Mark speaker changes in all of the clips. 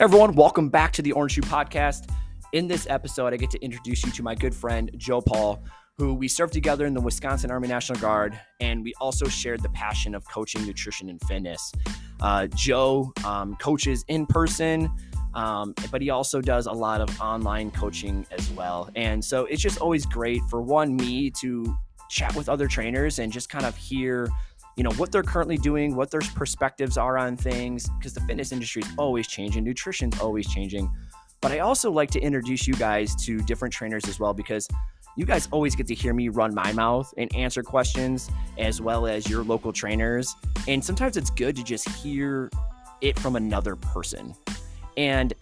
Speaker 1: everyone, welcome back to the Orange Shoe Podcast. In this episode, I get to introduce you to my good friend, Joe Paul, who we served together in the Wisconsin Army National Guard, and we also shared the passion of coaching nutrition and fitness. Uh, Joe um, coaches in person, um, but he also does a lot of online coaching as well. And so it's just always great for one, me to chat with other trainers and just kind of hear you know what they're currently doing what their perspectives are on things because the fitness industry is always changing nutrition's always changing. But i also like to introduce you guys to different trainers as well because you guys always get to hear me run my mouth and answer questions as well as your local trainers. And sometimes it's good to just hear it from another person. And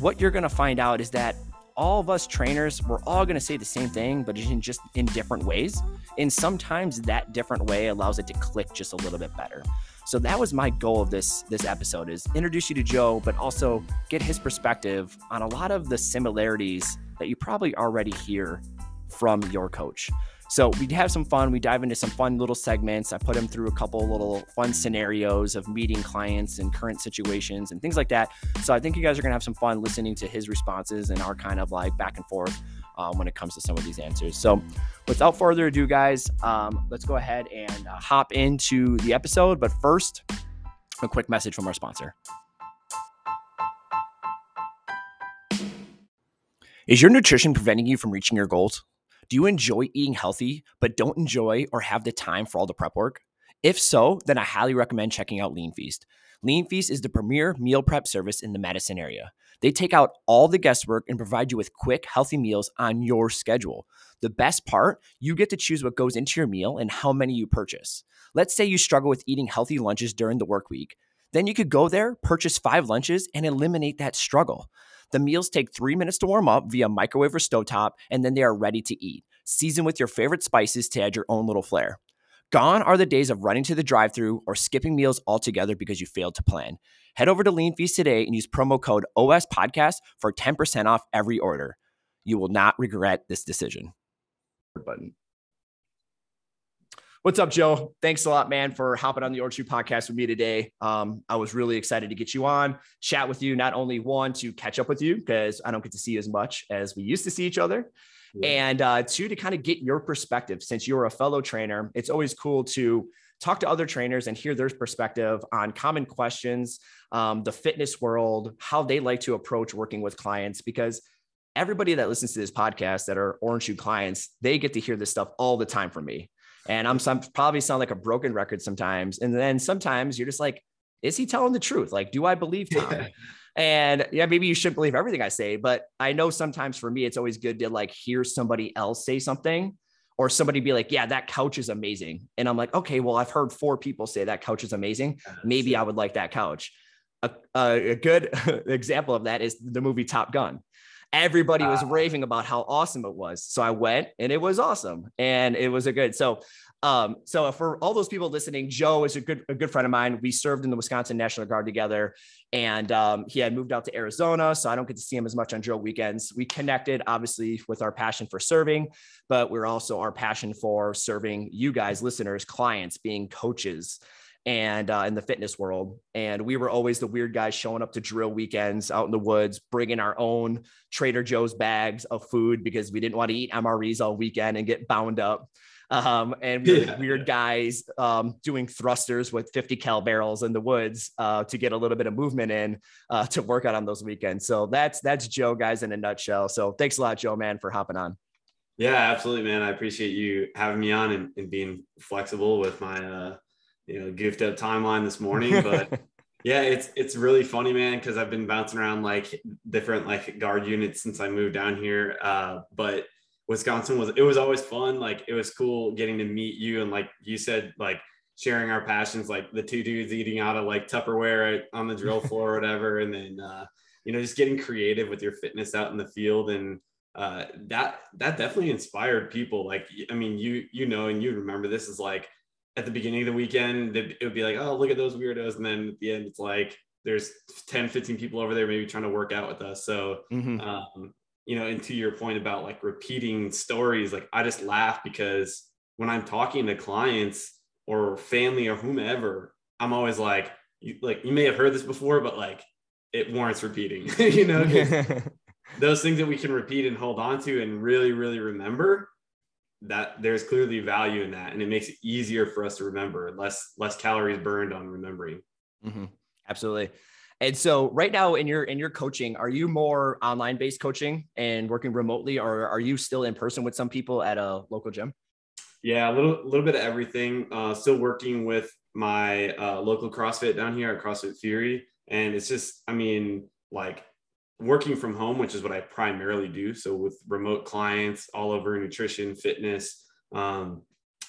Speaker 1: what you're going to find out is that all of us trainers, we're all going to say the same thing, but in just in different ways. And sometimes that different way allows it to click just a little bit better. So that was my goal of this this episode is introduce you to Joe, but also get his perspective on a lot of the similarities that you probably already hear from your coach. So we have some fun. We dive into some fun little segments. I put him through a couple little fun scenarios of meeting clients and current situations and things like that. So I think you guys are gonna have some fun listening to his responses and our kind of like back and forth um, when it comes to some of these answers. So without further ado, guys, um, let's go ahead and uh, hop into the episode. But first, a quick message from our sponsor. Is your nutrition preventing you from reaching your goals? Do you enjoy eating healthy, but don't enjoy or have the time for all the prep work? If so, then I highly recommend checking out Lean Feast. Lean Feast is the premier meal prep service in the Madison area. They take out all the guesswork and provide you with quick, healthy meals on your schedule. The best part, you get to choose what goes into your meal and how many you purchase. Let's say you struggle with eating healthy lunches during the work week. Then you could go there, purchase five lunches, and eliminate that struggle. The meals take three minutes to warm up via microwave or stovetop, and then they are ready to eat. Season with your favorite spices to add your own little flair. Gone are the days of running to the drive through or skipping meals altogether because you failed to plan. Head over to Lean Feast today and use promo code OS Podcast for 10% off every order. You will not regret this decision. Button. What's up, Joe? Thanks a lot, man, for hopping on the Orange Shoe podcast with me today. Um, I was really excited to get you on, chat with you, not only one, to catch up with you, because I don't get to see you as much as we used to see each other. Yeah. And uh, two, to kind of get your perspective. Since you're a fellow trainer, it's always cool to talk to other trainers and hear their perspective on common questions, um, the fitness world, how they like to approach working with clients, because everybody that listens to this podcast that are Orange Shoe clients, they get to hear this stuff all the time from me. And I'm some probably sound like a broken record sometimes. And then sometimes you're just like, is he telling the truth? Like, do I believe Tom? and yeah, maybe you shouldn't believe everything I say, but I know sometimes for me, it's always good to like hear somebody else say something or somebody be like, yeah, that couch is amazing. And I'm like, okay, well, I've heard four people say that couch is amazing. Maybe I would like that couch. A, a, a good example of that is the movie Top Gun everybody was raving about how awesome it was. So I went and it was awesome and it was a good. So um, so for all those people listening, Joe is a good a good friend of mine. We served in the Wisconsin National Guard together, and um, he had moved out to Arizona, so I don't get to see him as much on drill weekends. We connected obviously with our passion for serving, but we're also our passion for serving you guys, listeners, clients, being coaches and uh, in the fitness world. And we were always the weird guys showing up to drill weekends out in the woods, bringing our own Trader Joe's bags of food because we didn't want to eat MREs all weekend and get bound up. Um, and we yeah. weird guys um, doing thrusters with 50 cal barrels in the woods uh, to get a little bit of movement in uh, to work out on those weekends. So that's that's Joe, guys, in a nutshell. So thanks a lot, Joe, man, for hopping on.
Speaker 2: Yeah, absolutely, man. I appreciate you having me on and, and being flexible with my uh, you know goofed up timeline this morning but yeah it's it's really funny man because i've been bouncing around like different like guard units since i moved down here uh, but wisconsin was it was always fun like it was cool getting to meet you and like you said like sharing our passions like the two dudes eating out of like tupperware on the drill floor or whatever and then uh, you know just getting creative with your fitness out in the field and uh, that that definitely inspired people like i mean you you know and you remember this is like at the beginning of the weekend, it would be like, oh, look at those weirdos. And then at the end, it's like, there's 10, 15 people over there maybe trying to work out with us. So, mm-hmm. um, you know, and to your point about like repeating stories, like I just laugh because when I'm talking to clients or family or whomever, I'm always like, you, like you may have heard this before, but like it warrants repeating, you know, those things that we can repeat and hold on to and really, really remember that there's clearly value in that. And it makes it easier for us to remember less, less calories burned on remembering.
Speaker 1: Mm-hmm. Absolutely. And so right now in your in your coaching, are you more online based coaching and working remotely or are you still in person with some people at a local gym?
Speaker 2: Yeah, a little little bit of everything. Uh, still working with my uh, local CrossFit down here at CrossFit Fury, and it's just, I mean, like working from home, which is what I primarily do. So with remote clients all over nutrition, fitness, um,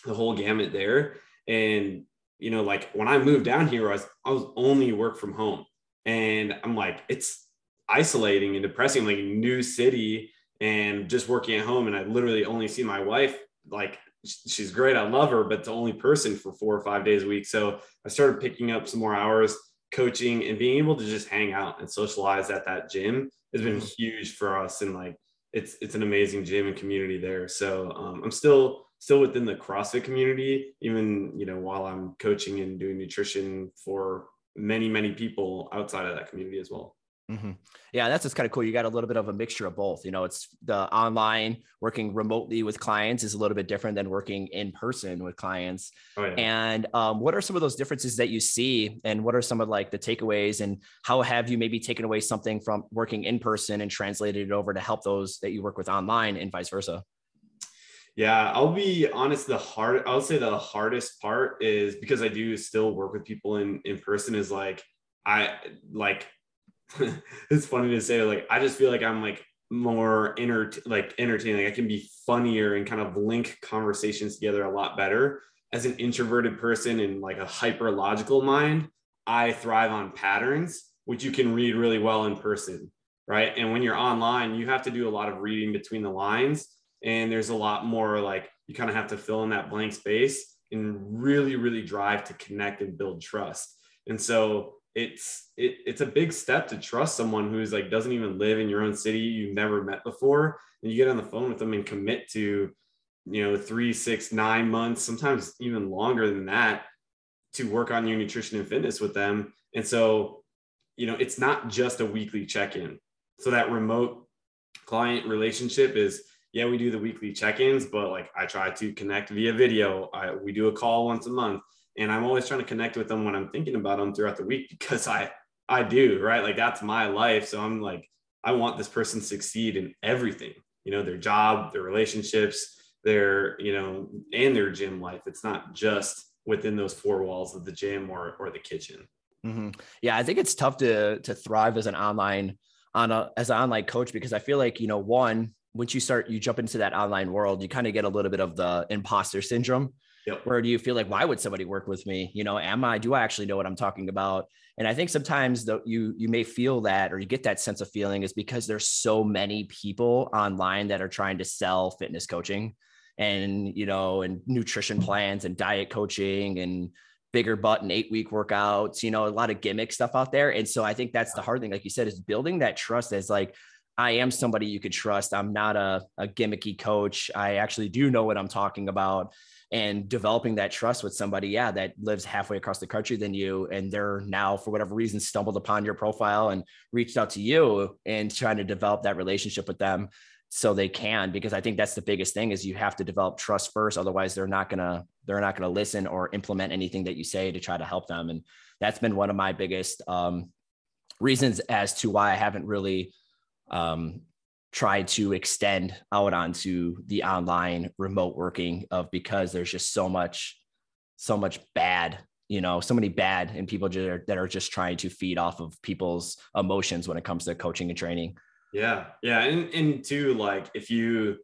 Speaker 2: the whole gamut there. And you know, like when I moved down here, I was I was only work from home, and I'm like, it's isolating and depressing. Like new city and just working at home, and I literally only see my wife like she's great. I love her, but the only person for four or five days a week. So I started picking up some more hours coaching and being able to just hang out and socialize at that gym has been mm-hmm. huge for us. And like, it's, it's an amazing gym and community there. So um, I'm still, still within the CrossFit community, even, you know, while I'm coaching and doing nutrition for many, many people outside of that community as well.
Speaker 1: Mm-hmm. Yeah, that's just kind of cool. You got a little bit of a mixture of both. You know, it's the online working remotely with clients is a little bit different than working in person with clients. Oh, yeah. And um, what are some of those differences that you see, and what are some of like the takeaways, and how have you maybe taken away something from working in person and translated it over to help those that you work with online, and vice versa?
Speaker 2: Yeah, I'll be honest. The hard, I'll say the hardest part is because I do still work with people in in person. Is like I like it's funny to say like i just feel like i'm like more inner like entertaining i can be funnier and kind of link conversations together a lot better. As an introverted person and like a hyper logical mind i thrive on patterns which you can read really well in person right? And when you're online you have to do a lot of reading between the lines and there's a lot more like you kind of have to fill in that blank space and really really drive to connect and build trust. And so it's it, it's a big step to trust someone who's like doesn't even live in your own city you've never met before. And you get on the phone with them and commit to you know three six nine months sometimes even longer than that to work on your nutrition and fitness with them. And so you know it's not just a weekly check-in. So that remote client relationship is yeah we do the weekly check-ins but like i try to connect via video. I, we do a call once a month and i'm always trying to connect with them when i'm thinking about them throughout the week because i i do right? Like that's my life. So i'm like i want this person to succeed in everything you know their job their relationships their you know and their gym life. It's not just within those four walls of the gym or or the kitchen.
Speaker 1: Mm-hmm. yeah i think it's tough to to thrive as an online on a as an online coach because i feel like you know one once you start you jump into that online world you kind of get a little bit of the imposter syndrome Yep. Where do you feel like why would somebody work with me? You know, am I do I actually know what I'm talking about? And I think sometimes though you you may feel that or you get that sense of feeling is because there's so many people online that are trying to sell fitness coaching and you know and nutrition plans and diet coaching and bigger butt and eight week workouts, you know, a lot of gimmick stuff out there. And so I think that's the hard thing, like you said, is building that trust as like, I am somebody you could trust. I'm not a, a gimmicky coach. I actually do know what I'm talking about and developing that trust with somebody, yeah, that lives halfway across the country than you, and they're now for whatever reason stumbled upon your profile and reached out to you and trying to develop that relationship with them so they can because i think that's the biggest thing is you have to develop trust first otherwise they're not going to they're not going to listen or implement anything that you say to try to help them and that's been one of my biggest um, reasons as to why i haven't really um, try to extend out onto the online remote working of because there's just so much so much bad you know so many bad and people that are, that are just trying to feed off of people's emotions when it comes to coaching and training.
Speaker 2: Yeah yeah and and too like if you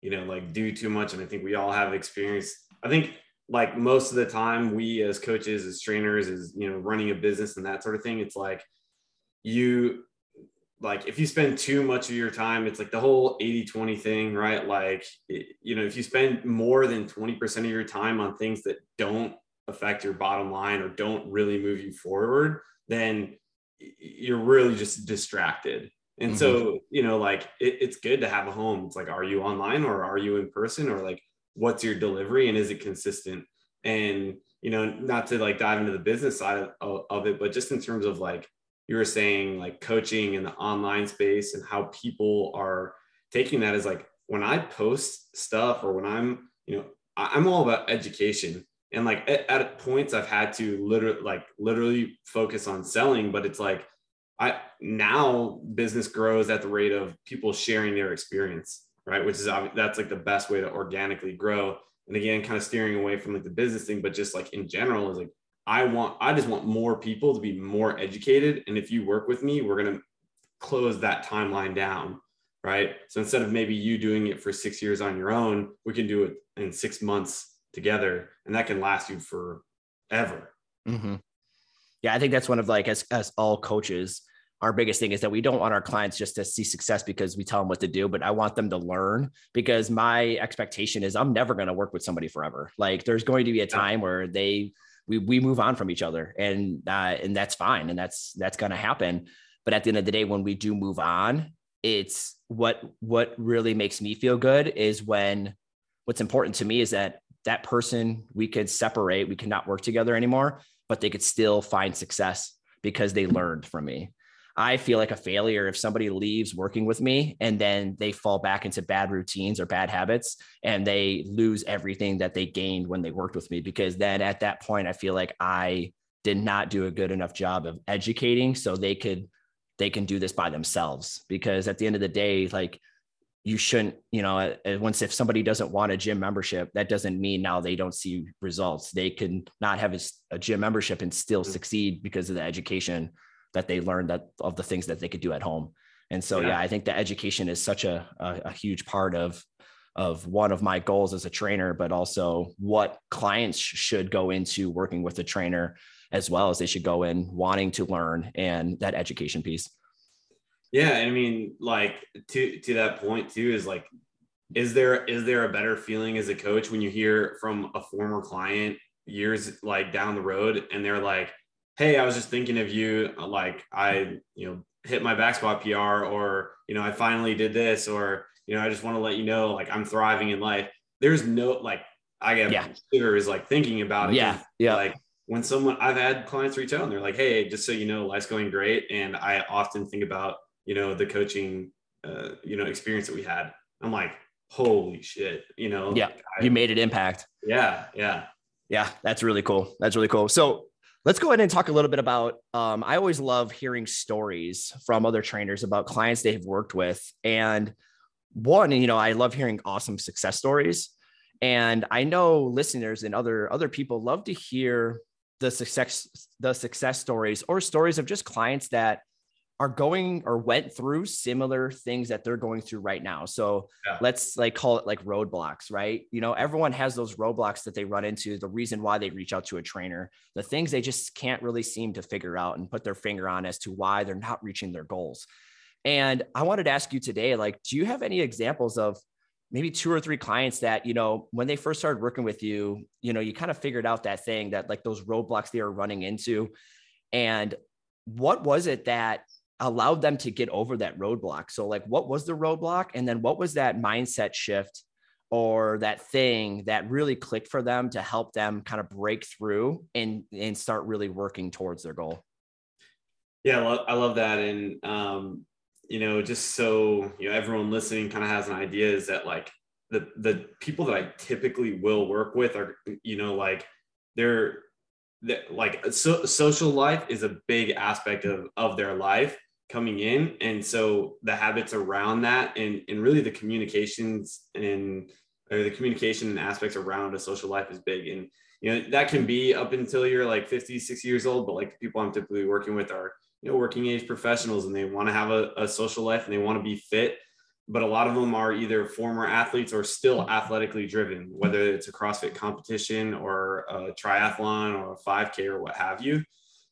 Speaker 2: you know like do too much and i think we all have experience i think like most of the time we as coaches as trainers as you know running a business and that sort of thing it's like you like if you spend too much of your time it's like the whole 80 20 thing right? Like you know if you spend more than 20% of your time on things that don't affect your bottom line or don't really move you forward then you're really just distracted. And mm-hmm. so you know like it, it's good to have a home. It's like are you online or are you in person? Or like what's your delivery and is it consistent? And you know not to like dive into the business side of, of it but just in terms of like you were saying like coaching in the online space and how people are taking that as like when I post stuff or when I'm, you know, I'm all about education. And like at, at points I've had to literally like literally focus on selling, but it's like I now business grows at the rate of people sharing their experience, right? Which is that's like the best way to organically grow. And again, kind of steering away from like the business thing, but just like in general is like I want I just want more people to be more educated. And if you work with me, we're gonna close that timeline down, right? So instead of maybe you doing it for six years on your own, we can do it in six months together, and that can last you forever.
Speaker 1: Mm-hmm. Yeah, I think that's one of like as as all coaches, our biggest thing is that we don't want our clients just to see success because we tell them what to do, but I want them to learn because my expectation is I'm never going to work with somebody forever. Like there's going to be a time where they we we move on from each other and uh, and that's fine and that's that's to happen. But at the end of the day, when we do move on, it's what what really makes me feel good is when what's important to me is that that person we could separate, we cannot work together anymore, but they could still find success because they learned from me. I feel like a failure if somebody leaves working with me and then they fall back into bad routines or bad habits and they lose everything that they gained when they worked with me. Because then at that point, I feel like I did not do a good enough job of educating so they could they can do this by themselves because at the end of the day like you shouldn't you know once if somebody doesn't want a gym membership that doesn't mean now they don't see results they can not have a, a gym membership and still mm-hmm. succeed because of the education that they learned that of the things that they could do at home. And so, yeah, yeah I think the education is such a, a, a huge part of of one of my goals as a trainer, but also what clients should go into working with a trainer as well as they should go in wanting to learn and that education piece.
Speaker 2: Yeah, And I mean, like to to that point too is like, is there is there a better feeling as a coach when you hear from a former client years like down the road and they're like, hey, I was just thinking of you. Like I, you know, hit my back squat PR, or you know, I finally did this, or you know, I just want to let you know, like I'm thriving in life. There's no like I get yeah. is like thinking about it.
Speaker 1: Yeah, yeah.
Speaker 2: Like when someone I've had clients reach out and they're like, hey, just so you know, life's going great, and I often think about you know the coaching, uh, you know, experience that we had. I'm like, holy shit, you know.
Speaker 1: Yeah, I, you made an impact.
Speaker 2: Yeah, yeah.
Speaker 1: Yeah, that's really cool. That's really cool. So Let's go ahead and talk a little bit about. Um, I always love hearing stories from other trainers about clients they have worked with. And one, you know, I love hearing awesome success stories. And I know listeners and other other people love to hear the success the success stories or stories of just clients that are going or went through similar things that they're going through right now. So yeah. let's like call it like roadblocks, right? You know, everyone has those roadblocks that they run into, the reason why they reach out to a trainer, the things they just can't really seem to figure out and put their finger on as to why they're not reaching their goals. And I wanted to ask you today, like, do you have any examples of maybe two or three clients that, you know, when they first started working with you, you know, you kind of figured out that thing that like those roadblocks they were running into. And what was it that allowed them to get over that roadblock. So, like, what was the roadblock? And then what was that mindset shift or that thing that really clicked for them to help them kind of break through and, and start really working towards their goal?
Speaker 2: Yeah, I love that. And, um, you know, just so, you know, everyone listening kind of has an idea is that like the, the people that I typically will work with are, you know, like they're, that like so, social life is a big aspect of, of their life coming in. And so the habits around that and and really the communications and or the communication and aspects around a social life is big. And you know that can be up until you're like 50 60 years old but like the people i'm typically working with are you know working age professionals and they want to have a, a social life and they want to be fit. But a lot of them are either former athletes or still athletically driven whether it's a crossfit competition or a triathlon or a 5k or what have you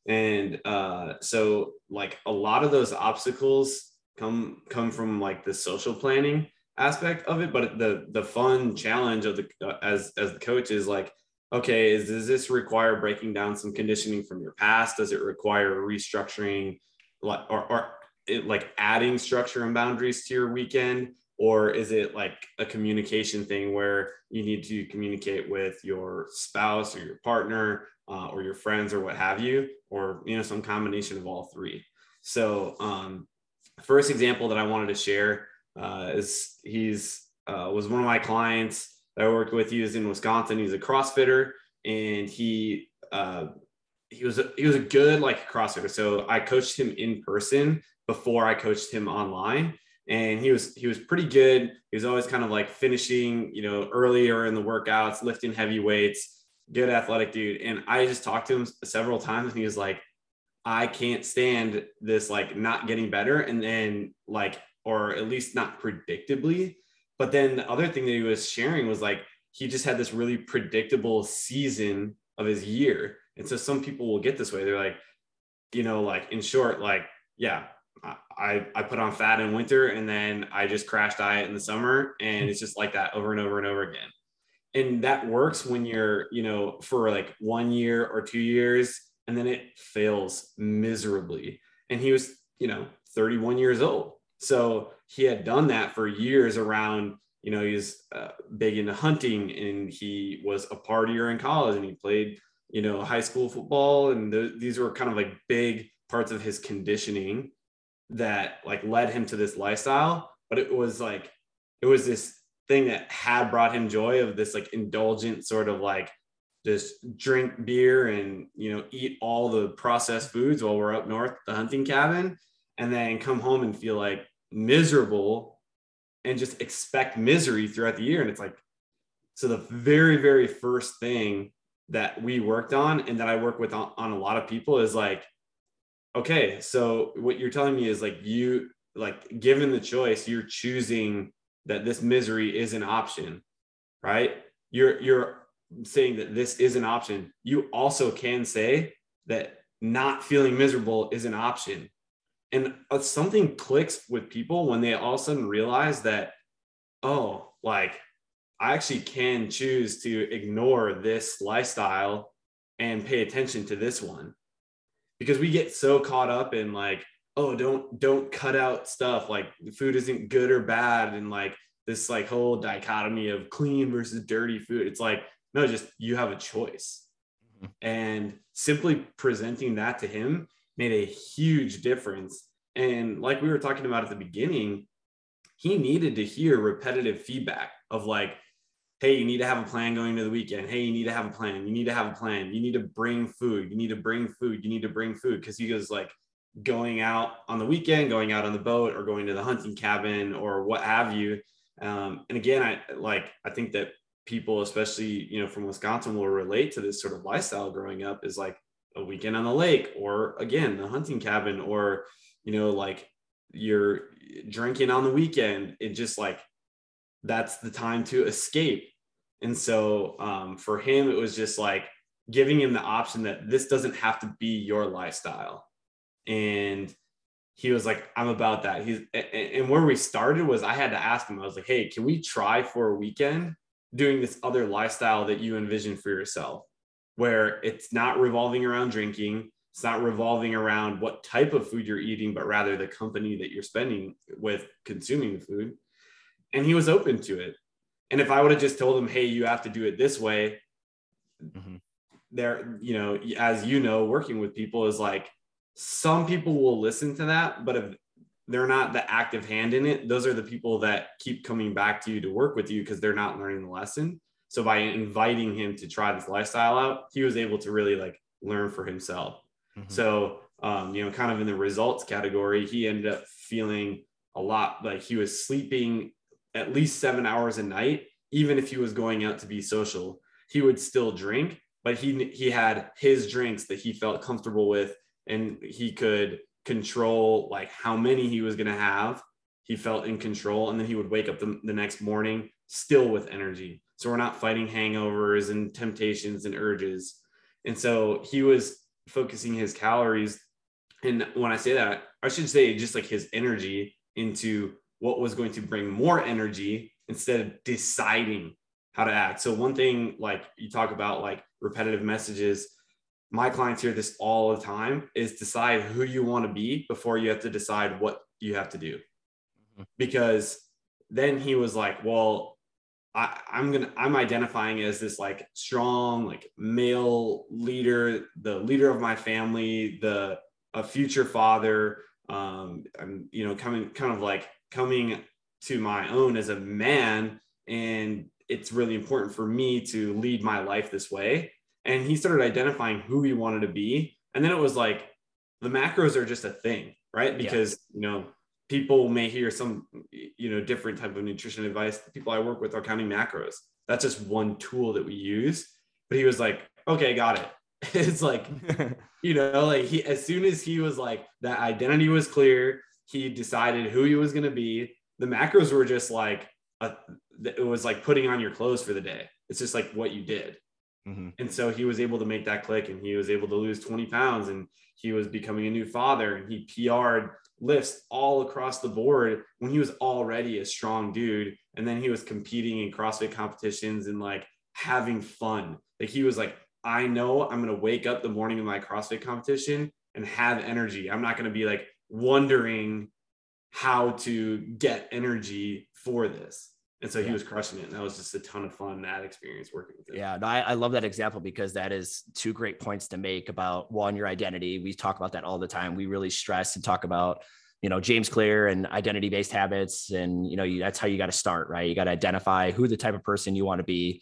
Speaker 2: and uh, so like a lot of those obstacles come come from like the social planning aspect of it but the the fun challenge of the uh, as as the coach is like okay is does this require breaking down some conditioning from your past? Does it require restructuring like or, or it, like adding structure and boundaries to your weekend? Or is it like a communication thing where you need to communicate with your spouse or your partner uh, or your friends or what have you or you know some combination of all three So, um, first example that I wanted to share uh, is he's uh, was one of my clients that I worked with. He was in Wisconsin. He's a CrossFitter, and he uh, he was a, he was a good like CrossFitter. So I coached him in person before I coached him online, and he was he was pretty good. He was always kind of like finishing, you know, earlier in the workouts, lifting heavy weights, good athletic dude. And I just talked to him several times, and he was like, "I can't stand this like not getting better," and then like, or at least not predictably. But then the other thing that he was sharing was like he just had this really predictable season of his year. And so some people will get this way. They're like, you know, like in short, like, yeah, I, I put on fat in winter and then I just crash diet in the summer. And it's just like that over and over and over again. And that works when you're, you know, for like one year or two years, and then it fails miserably. And he was, you know, 31 years old. So he had done that for years around, you know, he's uh, big into hunting and he was a partier in college and he played, you know, high school football. And the, these were kind of like big parts of his conditioning that like led him to this lifestyle but it was like it was this thing that had brought him joy of this like indulgent sort of like just drink beer and you know eat all the processed foods while we're up north the hunting cabin and then come home and feel like miserable and just expect misery throughout the year. And it's like so the very very first thing that we worked on and that I work with on, on a lot of people is like okay so what you're telling me is like you like given the choice you're choosing that this misery is an option right? You're you're saying that this is an option. You also can say that not feeling miserable is an option. And uh, something clicks with people when they all of a sudden realize that oh like i actually can choose to ignore this lifestyle and pay attention to this one. Because we get so caught up in like oh don't don't cut out stuff like food isn't good or bad and like this like whole dichotomy of clean versus dirty food it's like no just you have a choice mm-hmm. and simply presenting that to him made a huge difference and like we were talking about at the beginning he needed to hear repetitive feedback of like hey, you need to have a plan going to the weekend. Hey, you need to have a plan. You need to have a plan. You need to bring food. You need to bring food. You need to bring food. Cause he goes like going out on the weekend, going out on the boat or going to the hunting cabin or what have you. Um, and again, I like, I think that people, especially, you know, from Wisconsin will relate to this sort of lifestyle growing up is like a weekend on the lake or again, the hunting cabin or, you know, like you're drinking on the weekend. It just like that's the time to escape. And so um, for him, it was just like giving him the option that this doesn't have to be your lifestyle. And he was like, I'm about that. He's and where we started was I had to ask him, I was like, hey, can we try for a weekend doing this other lifestyle that you envision for yourself, where it's not revolving around drinking, it's not revolving around what type of food you're eating, but rather the company that you're spending with consuming the food and he was open to it. And if I would have just told him, "Hey, you have to do it this way," mm-hmm. there, you know, as you know, working with people is like some people will listen to that, but if they're not the active hand in it, those are the people that keep coming back to you to work with you because they're not learning the lesson. So by inviting him to try this lifestyle out, he was able to really like learn for himself. Mm-hmm. So um, you know, kind of in the results category, he ended up feeling a lot like he was sleeping at least seven hours a night, even if he was going out to be social, he would still drink, but he he had his drinks that he felt comfortable with, and he could control like how many he was going to have. He felt in control, and then he would wake up the, the next morning still with energy. So we're not fighting hangovers and temptations and urges. And so he was focusing his calories. And when I say that, I should say just like his energy into what was going to bring more energy instead of deciding how to act. So one thing like you talk about like repetitive messages, my clients hear this all the time is decide who you want to be before you have to decide what you have to do. Mm-hmm. Because then he was like, well, I, I'm gonna I'm identifying as this like strong, like male leader, the leader of my family, the a future father, um, I'm, you know, coming kind of like coming to my own as a man. And it's really important for me to lead my life this way. And he started identifying who he wanted to be. And then it was like the macros are just a thing, right? Because, yeah. you know, people may hear some, you know, different type of nutrition advice. The people I work with are counting macros. That's just one tool that we use. But he was like, okay, got it. it's like, you know, like he, as soon as he was like, that identity was clear, he decided who he was going to be. The macros were just like, a, it was like putting on your clothes for the day. It's just like what you did. Mm-hmm. And so he was able to make that click and he was able to lose 20 pounds and he was becoming a new father and he PR'd lifts all across the board when he was already a strong dude. And then he was competing in CrossFit competitions and like having fun. Like he was like, I know I'm going to wake up the morning of my CrossFit competition and have energy. I'm not going to be like wondering how to get energy for this. And so he was crushing it. And that was just a ton of fun, that experience working with him.
Speaker 1: Yeah, no, I, I, love that example because that is two great points to make about one, your identity. We talk about that all the time. We really stress and talk about, you know, James Clear and identity based habits. And, you know, you, that's how you got to start, right? You got to identify who the type of person you want to be.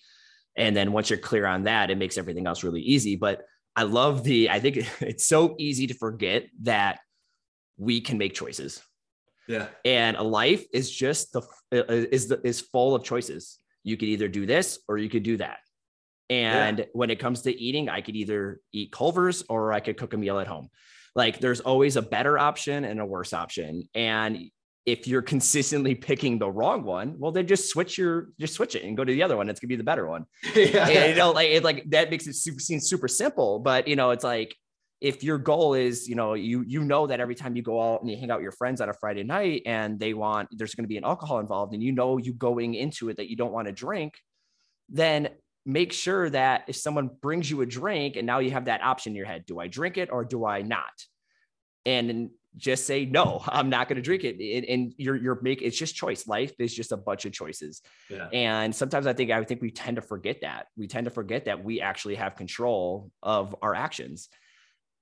Speaker 1: And then once you're clear on that, it makes everything else really easy. But I love the, I think it's so easy to forget that we can make choices
Speaker 2: yeah.
Speaker 1: And a life is just the uh, uh, is the is full of choices. You could either do this or you could do that. And yeah. when it comes to eating, I could either eat Culver's or I could cook a meal at home. Like there's always a better option and a worse option. And if you're consistently picking the wrong one, well, then just switch your just switch it and go to the other one. It's gonna be the better one. yeah. And, you know, like it like that makes it super seem super simple, but you know, it's like if your goal is you know you you know that every time you go out and you hang out with your friends on a friday night and they want there's going to be an alcohol involved and you know you going into it that you don't want to drink then make sure that if someone brings you a drink and now you have that option in your head do i drink it or do i not? And just say no i'm not going to drink it. And you're you're make it's just choice. Life is just a bunch of choices. Yeah. and sometimes i think i think we tend to forget that. We tend to forget that we actually have control of our actions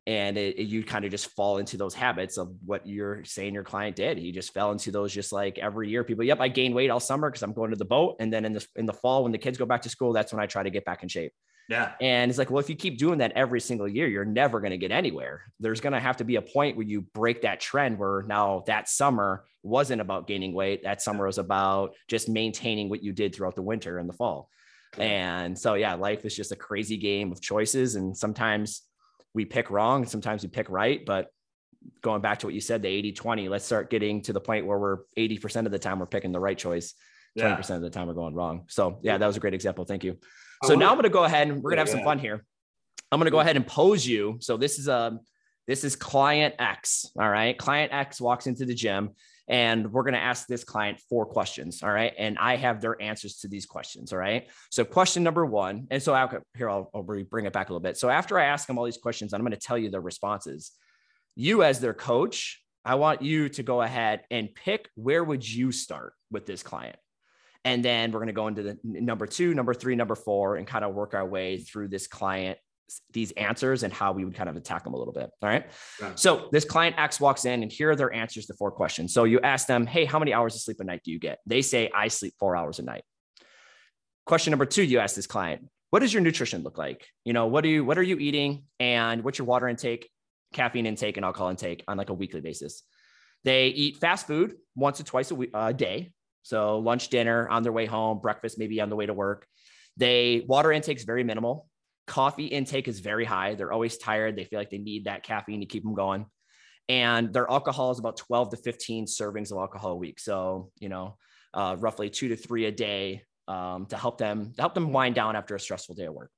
Speaker 1: and it, it, you kind of just fall into those habits of what you're saying your client did. He just fell into those just like every year. People, yep, I gain weight all summer because I'm going to the boat, and then in the in the fall when the kids go back to school, that's when I try to get back in shape.
Speaker 2: Yeah.
Speaker 1: And it's like, well, if you keep doing that every single year, you're never going to get anywhere. There's going to have to be a point where you break that trend where now that summer wasn't about gaining weight. That summer was about just maintaining what you did throughout the winter and the fall. And so, yeah, life is just a crazy game of choices. And sometimes we pick wrong. Sometimes we pick right, but going back to what you said, the 80 20, let's start getting to the point where we're 80% of the time we're picking the right choice. 20% yeah. of the time we're going wrong. So yeah, that was a great example. Thank you. So now I'm going to go ahead and we're going to have some fun here. I'm going to go ahead and pose you. So this is a, um, this is client X. All right. Client X walks into the gym and we're going to ask this client four questions. All right. And I have their answers to these questions. All right. So, question number one, and so I'll, here, I'll, I'll bring it back a little bit. So, after I ask them all these questions, I'm going to tell you their responses. You, as their coach, I want you to go ahead and pick where would you start with this client? And then we're going to go into the number two, number three, number four, and kind of work our way through this client these answers and how we would kind of attack them a little bit. All right. Yeah. So this client X walks in and here are their answers to four questions. So you ask them, Hey, how many hours of sleep a night do you get? They say, I sleep four hours a night. Question number two, you ask this client, what does your nutrition look like? You know, what do you, what are you eating and what's your water intake, caffeine intake, and alcohol intake on like a weekly basis? They eat fast food once or twice a, week, a day. So lunch, dinner on their way home, breakfast, maybe on the way to work. They water intake is very minimal coffee intake is very high. They're always tired. They feel like they need that caffeine to keep them going. And their alcohol is about 12 to 15 servings of alcohol a week. So, you know, uh, roughly two to three a day um, to help them to help them wind down after a stressful day of work.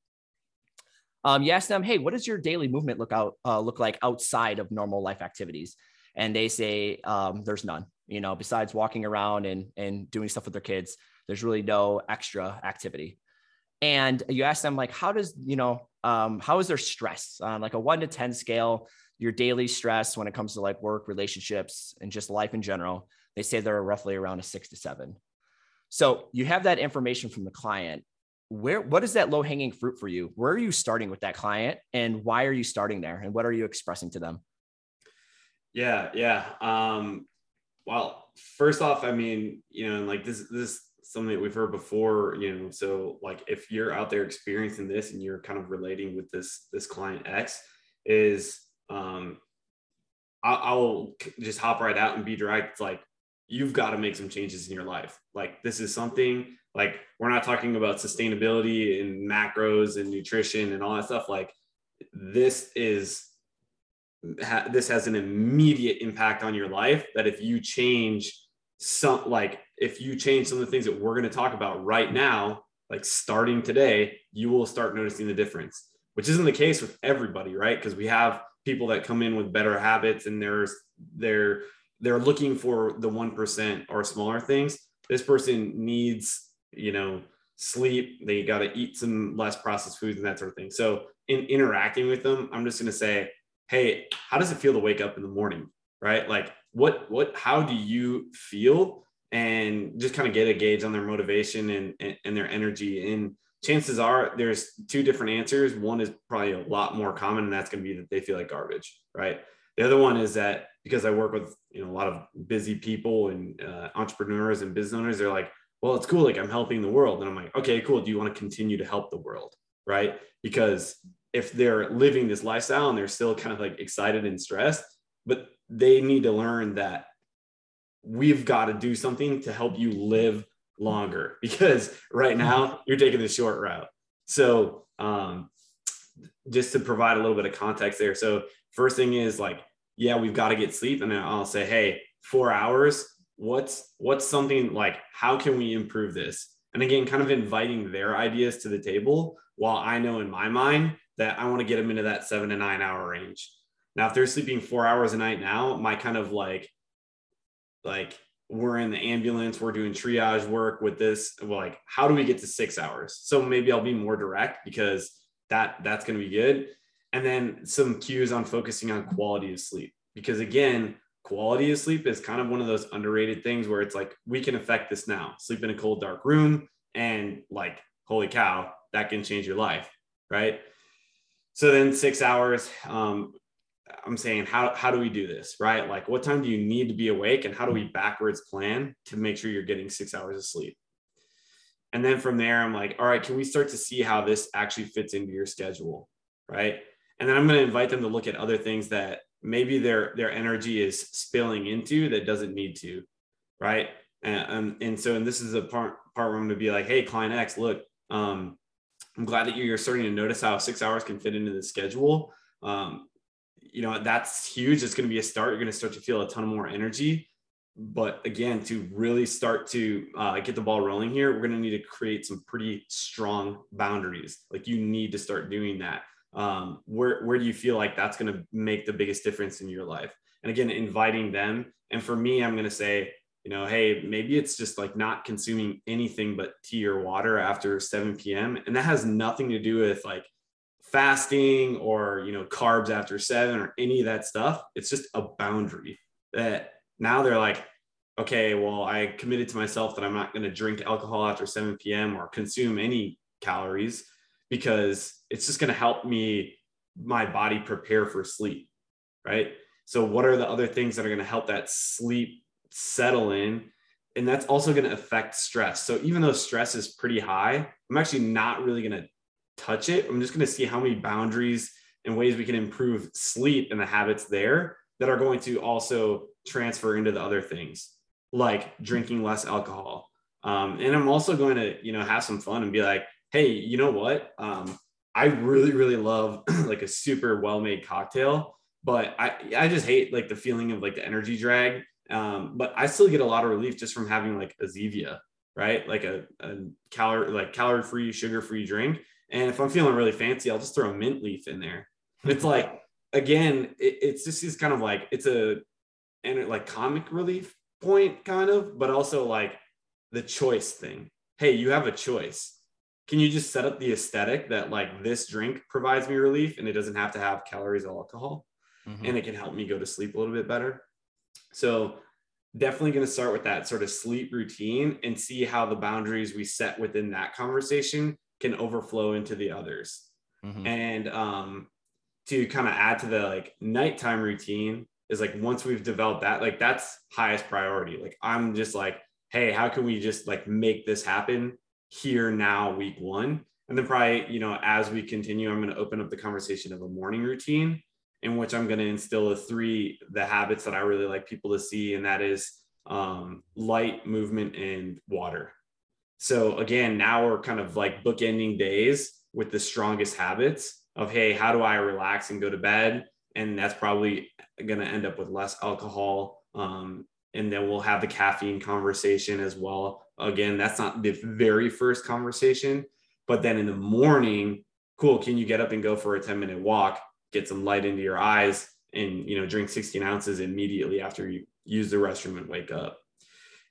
Speaker 1: Um, you ask them, hey, what does your daily movement look out uh, look like outside of normal life activities? And they say um, there's none. You know, besides walking around and and doing stuff with their kids, there's really no extra activity and you ask them like how does you know um, how is their stress on like a one to 10 scale your daily stress when it comes to like work relationships and just life in general? They say they're roughly around a six to seven. So you have that information from the client. Where what is that low hanging fruit for you? Where are you starting with that client and why are you starting there? And what are you expressing to them?
Speaker 2: Yeah, yeah. Um, well, first off, I mean, you know, like this, this something that we've heard before, you know, so like if you're out there experiencing this and you're kind of relating with this, this client X is, um, I'll, I'll just hop right out and be direct. It's like, you've got to make some changes in your life. Like this is something like we're not talking about sustainability and macros and nutrition and all that stuff. Like this is ha- this has an immediate impact on your life that if you change some like if you change some of the things that we're going to talk about right now like starting today you will start noticing the difference which isn't the case with everybody right? Because we have people that come in with better habits and there's they're they're looking for the 1% or smaller things. This person needs you know sleep. They got to eat some less processed foods and that sort of thing. So in interacting with them i'm just going to say hey how does it feel to wake up in the morning? Right? Like what what how do you feel? And just kind of get a gauge on their motivation and, and, and their energy. And chances are there's two different answers. One is probably a lot more common and that's going to be that they feel like garbage right? The other one is that because i work with you know a lot of busy people and uh, entrepreneurs and business owners they're like well it's cool like i'm helping the world. And i'm like okay cool. Do you want to continue to help the world? Right? Because if they're living this lifestyle and they're still kind of like excited and stressed, but they need to learn that we've got to do something to help you live longer because right now you're taking the short route. So, um, just to provide a little bit of context there. So, first thing is like, yeah, we've got to get sleep. And then I'll say, hey, four hours. What's what's something like? How can we improve this? And again, kind of inviting their ideas to the table. While I know in my mind that I want to get them into that seven to nine hour range. Now, if they're sleeping four hours a night now, my kind of like, like we're in the ambulance, we're doing triage work with this. Like, how do we get to six hours? So maybe I'll be more direct because that that's going to be good. And then some cues on focusing on quality of sleep because again, quality of sleep is kind of one of those underrated things where it's like we can affect this now. Sleep in a cold, dark room, and like, holy cow, that can change your life, right? so then six hours um, i'm saying how, how do we do this right? Like what time do you need to be awake and how do we backwards plan to make sure you're getting six hours of sleep? And then from there i'm like all right can we start to see how this actually fits into your schedule right? And then i'm going to invite them to look at other things that maybe their their energy is spilling into that doesn't need to right? And, um, and so and this is a part part where i'm going to be like hey client x look um, I'm glad that you're starting to notice how six hours can fit into the schedule. Um, you know, that's huge. It's going to be a start. You're going to start to feel a ton more energy. But again, to really start to uh, get the ball rolling here, we're going to need to create some pretty strong boundaries. Like you need to start doing that. Um, where where do you feel like that's going to make the biggest difference in your life? And again, inviting them. And for me, I'm going to say, you know, hey, maybe it's just like not consuming anything but tea or water after 7 p.m. And that has nothing to do with like fasting or, you know, carbs after seven or any of that stuff. It's just a boundary that now they're like, okay, well, I committed to myself that I'm not going to drink alcohol after 7 p.m. or consume any calories because it's just going to help me, my body prepare for sleep. Right. So, what are the other things that are going to help that sleep settle in and that's also going to affect stress so even though stress is pretty high i'm actually not really going to touch it i'm just going to see how many boundaries and ways we can improve sleep and the habits there that are going to also transfer into the other things like drinking less alcohol um, and i'm also going to you know have some fun and be like hey you know what um, i really really love like a super well made cocktail but i i just hate like the feeling of like the energy drag um, but I still get a lot of relief just from having like a Zevia, right? Like a, a calorie, like calorie free, sugar free drink. And if I'm feeling really fancy, I'll just throw a mint leaf in there. It's like, again, it, it's just is kind of like, it's a, and like comic relief point kind of, but also like the choice thing. Hey, you have a choice. Can you just set up the aesthetic that like this drink provides me relief and it doesn't have to have calories or alcohol mm-hmm. and it can help me go to sleep a little bit better? So definitely going to start with that sort of sleep routine and see how the boundaries we set within that conversation can overflow into the others. Mm-hmm. And um, to kind of add to the like nighttime routine, is like once we've developed that, like that's highest priority. Like I'm just like, hey, how can we just like make this happen here now, week one? And then probably, you know, as we continue, I'm going to open up the conversation of a morning routine in which I'm going to instill the three the habits that I really like people to see, and that is um, light, movement, and water. So again, now we're kind of like bookending days with the strongest habits of hey, how do I relax and go to bed? And that's probably going to end up with less alcohol. Um, and then we'll have the caffeine conversation as well. Again, that's not the very first conversation, but then in the morning, cool. Can you get up and go for a 10 minute walk, get some light into your eyes, and you know drink 16 ounces immediately after you use the restroom and wake up?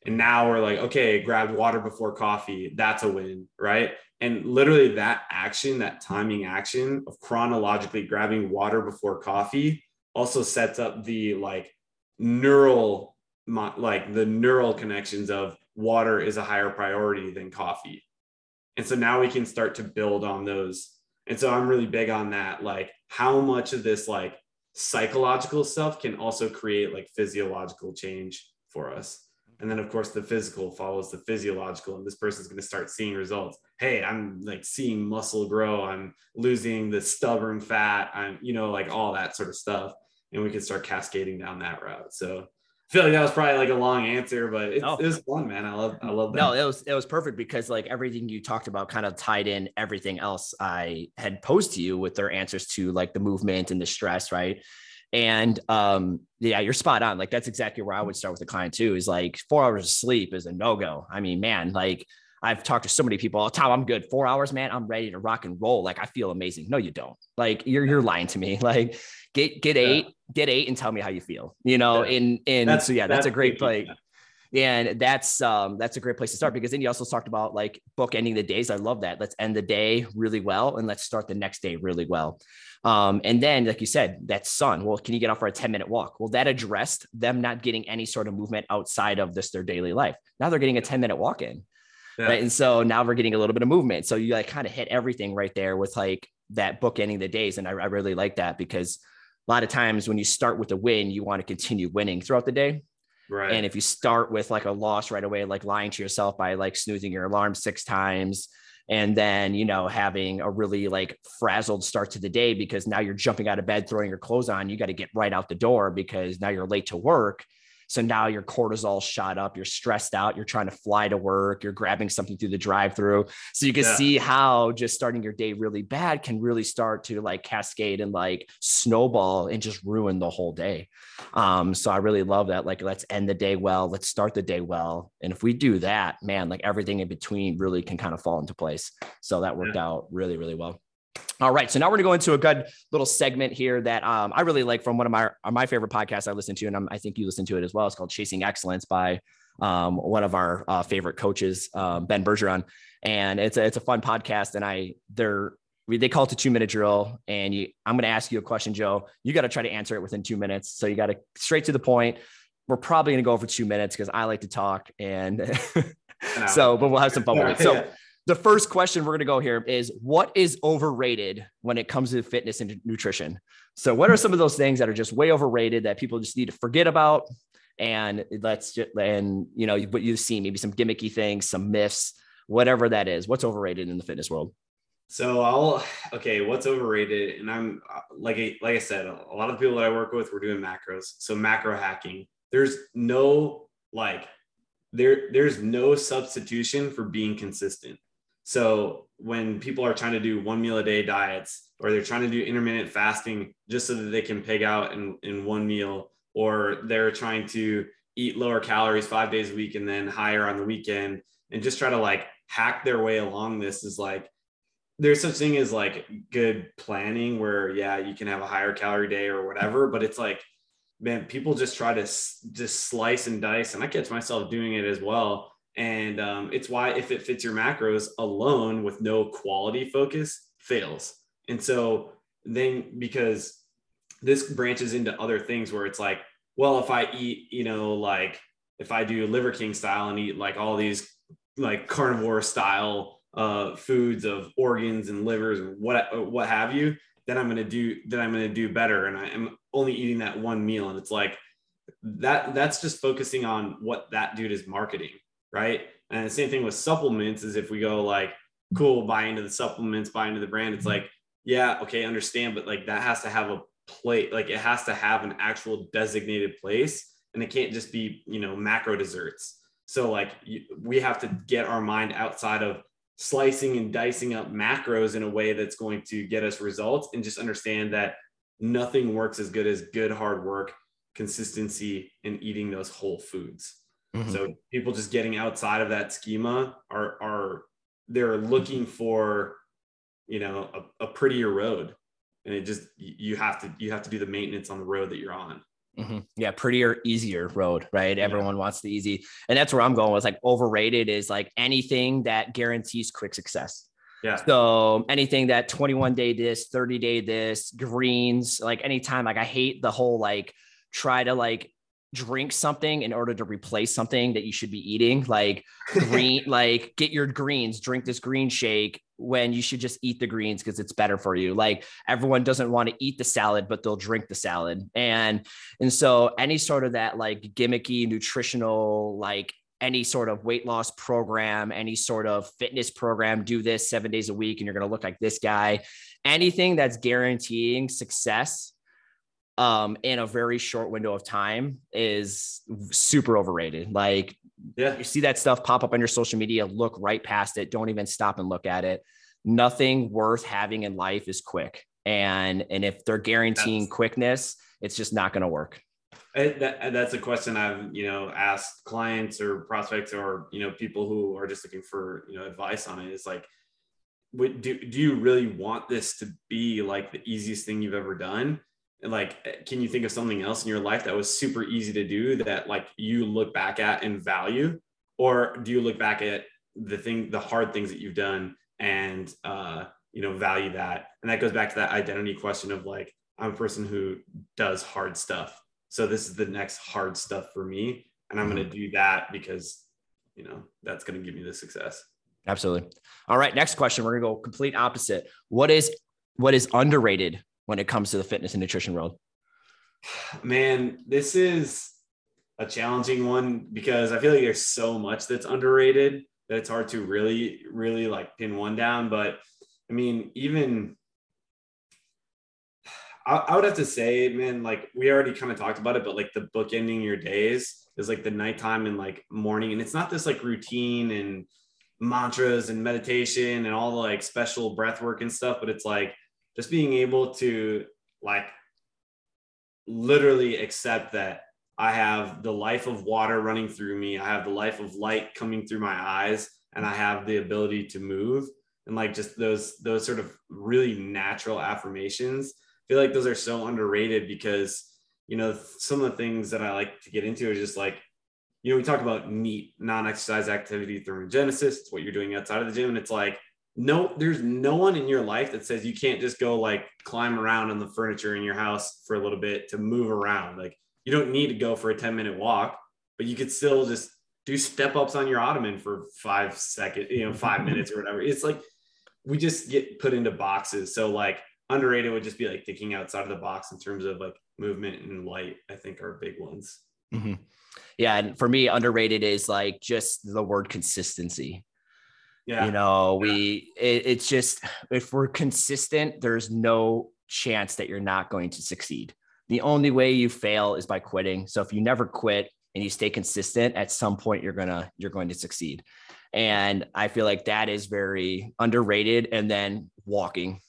Speaker 2: And now we're like, okay, grab water before coffee. That's a win, right? And literally that action, that timing action of chronologically grabbing water before coffee also sets up the like neural, like the neural connections of water is a higher priority than coffee. And so now we can start to build on those. And so I'm really big on that. Like how much of this like psychological stuff can also create like physiological change for us. And then, of course, the physical follows the physiological, and this person's going to start seeing results. Hey, I'm like seeing muscle grow. I'm losing the stubborn fat. I'm, you know, like all that sort of stuff. And we can start cascading down that route. So I feel like that was probably like a long answer, but it, no. it was fun, man. I love, I love that.
Speaker 1: No, it was, it was perfect because like everything you talked about kind of tied in everything else I had posed to you with their answers to like the movement and the stress, right? And um, yeah, you're spot on. Like that's exactly where I would start with the client too. Is like four hours of sleep is a no go. I mean, man, like I've talked to so many people. Oh, Tom, I'm good. Four hours, man. I'm ready to rock and roll. Like I feel amazing. No, you don't. Like you're you're lying to me. Like get get eight, yeah. get eight, and tell me how you feel. You know, yeah. and and that's, so yeah, that's, that's a great play. And that's um that's a great place to start because then you also talked about like book ending the days. I love that. Let's end the day really well and let's start the next day really well. Um, and then, like you said, that sun. Well, can you get off for a 10 minute walk? Well, that addressed them not getting any sort of movement outside of this their daily life. Now they're getting a 10 minute walk in. Yeah. Right. And so now we're getting a little bit of movement. So you like kind of hit everything right there with like that book ending the days. And I, I really like that because a lot of times when you start with a win, you want to continue winning throughout the day. Right. And if you start with like a loss right away, like lying to yourself by like snoozing your alarm six times, and then you know having a really like frazzled start to the day because now you're jumping out of bed throwing your clothes on you got to get right out the door because now you're late to work so now your cortisol shot up, you're stressed out, you're trying to fly to work, you're grabbing something through the drive through. So you can yeah. see how just starting your day really bad can really start to like cascade and like snowball and just ruin the whole day. Um, so I really love that. Like, let's end the day well, let's start the day well. And if we do that, man, like everything in between really can kind of fall into place. So that worked yeah. out really, really well. All right, so now we're going to go into a good little segment here that um, I really like from one of my my favorite podcasts I listen to, and I'm, i think you listen to it as well. It's called Chasing Excellence by um, one of our uh, favorite coaches, um, Ben Bergeron, and it's a it's a fun podcast. And I they're they call it a two minute drill, and you I'm going to ask you a question, Joe. You got to try to answer it within two minutes. So you got to straight to the point. We're probably going to go for two minutes because I like to talk, and so but we'll have some fun with it. So the first question we're going to go here is what is overrated when it comes to fitness and nutrition? So, what are some of those things that are just way overrated that people just need to forget about? And let's just, and you know, what you've seen, maybe some gimmicky things, some myths, whatever that is. What's overrated in the fitness world?
Speaker 2: So I'll okay, what's overrated? And I'm like like I said, a lot of the people that I work with, we're doing macros. So macro hacking. There's no like there there's no substitution for being consistent. So when people are trying to do one meal a day diets or they're trying to do intermittent fasting just so that they can pig out in, in one meal, or they're trying to eat lower calories five days a week and then higher on the weekend and just try to like hack their way along this is like there's such thing as like good planning where yeah you can have a higher calorie day or whatever but it's like man people just try to just slice and dice and i catch myself doing it as well and um, it's why if it fits your macros alone with no quality focus fails. And so then because this branches into other things where it's like, well, if I eat, you know, like if I do Liver King style and eat like all these like carnivore style uh, foods of organs and livers and what what have you, then I'm to do, then I'm to do better. And I am only eating that one meal. And it's like, that that's just focusing on what that dude is marketing. Right. And the same thing with supplements is if we go like, cool, buy into the supplements, buy into the brand. It's like, yeah, okay, understand, but like that has to have a plate, like it has to have an actual designated place and it can't just be, you know, macro desserts. So like we have to get our mind outside of slicing and dicing up macros in a way that's going to get us results and just understand that nothing works as good as good hard work, consistency, and eating those whole foods. Mm-hmm. So people just getting outside of that schema are are they're looking for you know a, a prettier road and it just you have to you have to do the maintenance on the road that you're on
Speaker 1: Mm-hmm. Yeah, prettier, easier road, right? Yeah. Everyone wants the easy. And that's where I'm going with like overrated is like anything that guarantees quick success.
Speaker 2: Yeah.
Speaker 1: So anything that 21 day this, 30 day this, greens, like anytime, like I hate the whole like try to like drink something in order to replace something that you should be eating like green like get your greens drink this green shake when you should just eat the greens because it's better for you. Like everyone doesn't want to eat the salad but they'll drink the salad. And and so any sort of that like gimmicky nutritional like any sort of weight loss program any sort of fitness program do this 7 days a week and you're going to look like this guy. Anything that's guaranteeing success um in a very short window of time is super overrated. Like yeah. you see that stuff pop up on your social media look right past it. Don't even stop and look at it. Nothing worth having in life is quick. And and if they're guaranteeing that's, quickness it's just not going to work
Speaker 2: that, that's a question i've you know asked clients or prospects or you know people who are just looking for you know advice on it. Is like do, do you really want this to be like the easiest thing you've ever done like can you think of something else in your life that was super easy to do that like you look back at and value? Or do you look back at the thing the hard things that you've done and uh you know value that? And that goes back to that identity question of like i'm a person who does hard stuff. So this is the next hard stuff for me and i'm going to mm-hmm. do that because you know that's going to give me the success.
Speaker 1: Absolutely. All right next question. We're going to go complete opposite. What is what is underrated when it comes to the fitness and nutrition world?
Speaker 2: Man, this is a challenging one because I feel like there's so much that's underrated that it's hard to really, really like pin one down. But I mean, even I, I would have to say, man, like we already kind of talked about it, but like the book ending your days is like the nighttime and like morning. And it's not this like routine and mantras and meditation and all the like special breath work and stuff, but it's like just being able to like literally accept that I have the life of water running through me. I have the life of light coming through my eyes and I have the ability to move and like just those those sort of really natural affirmations. I feel like those are so underrated because you know some of the things that I like to get into is just like you know we talk about NEAT non-exercise activity thermogenesis. It's what you're doing outside of the gym and it's like no there's no one in your life that says you can't just go like climb around on the furniture in your house for a little bit to move around. Like you don't need to go for a 10 minute walk but you could still just do step ups on your ottoman for five seconds you know five minutes or whatever. It's like we just get put into boxes. So like underrated would just be like thinking outside of the box in terms of like movement and light i think are big ones.
Speaker 1: Mm-hmm. yeah and for me underrated is like just the word consistency yeah. You know, we it, it's just if we're consistent, there's no chance that you're not going to succeed. The only way you fail is by quitting. So if you never quit and you stay consistent, at some point you're gonna you're going to succeed. And I feel like that is very underrated. And then walking.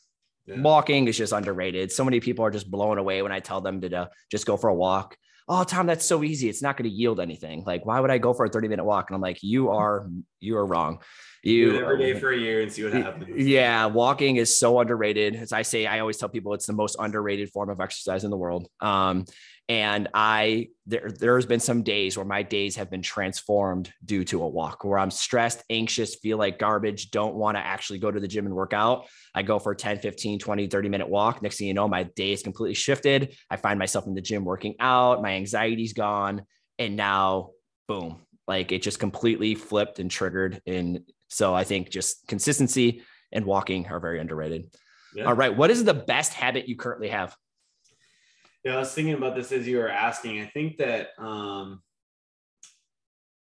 Speaker 1: Yeah. Walking is just underrated. So many people are just blown away when I tell them to, to just go for a walk oh tom that's so easy it's not going to yield anything like why would i go for a 30 minute walk and i'm like you are you are wrong you
Speaker 2: every day for a year and see what happens.
Speaker 1: Yeah, walking is so underrated. As I say, I always tell people it's the most underrated form of exercise in the world. Um, and I there there's been some days where my days have been transformed due to a walk where I'm stressed, anxious, feel like garbage, don't want to actually go to the gym and work out. I go for 10, 15, 20, 30 minute walk. Next thing you know, my day is completely shifted. I find myself in the gym working out, my anxiety's gone, and now boom, like it just completely flipped and triggered in so I think just consistency and walking are very underrated. Yeah. All right. What is the best habit you currently have?
Speaker 2: Yeah, I was thinking about this as you were asking. I think that um,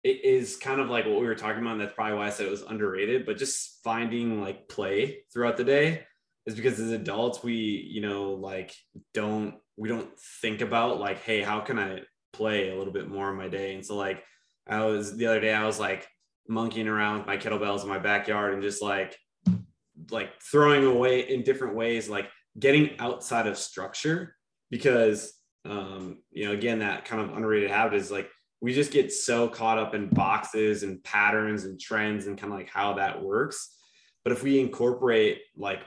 Speaker 2: it is kind of like what we were talking about. And that's probably why I said it was underrated, but just finding like play throughout the day is because as adults, we, you know, like don't, we don't think about like, hey, how can I play a little bit more in my day? And so, like, I was the other day, I was like monkeying around with my kettlebells in my backyard and just like, like throwing away in different ways, like getting outside of structure because, um, you know, again, that kind of underrated habit is like we just get so caught up in boxes and patterns and trends and kind of like how that works. But if we incorporate like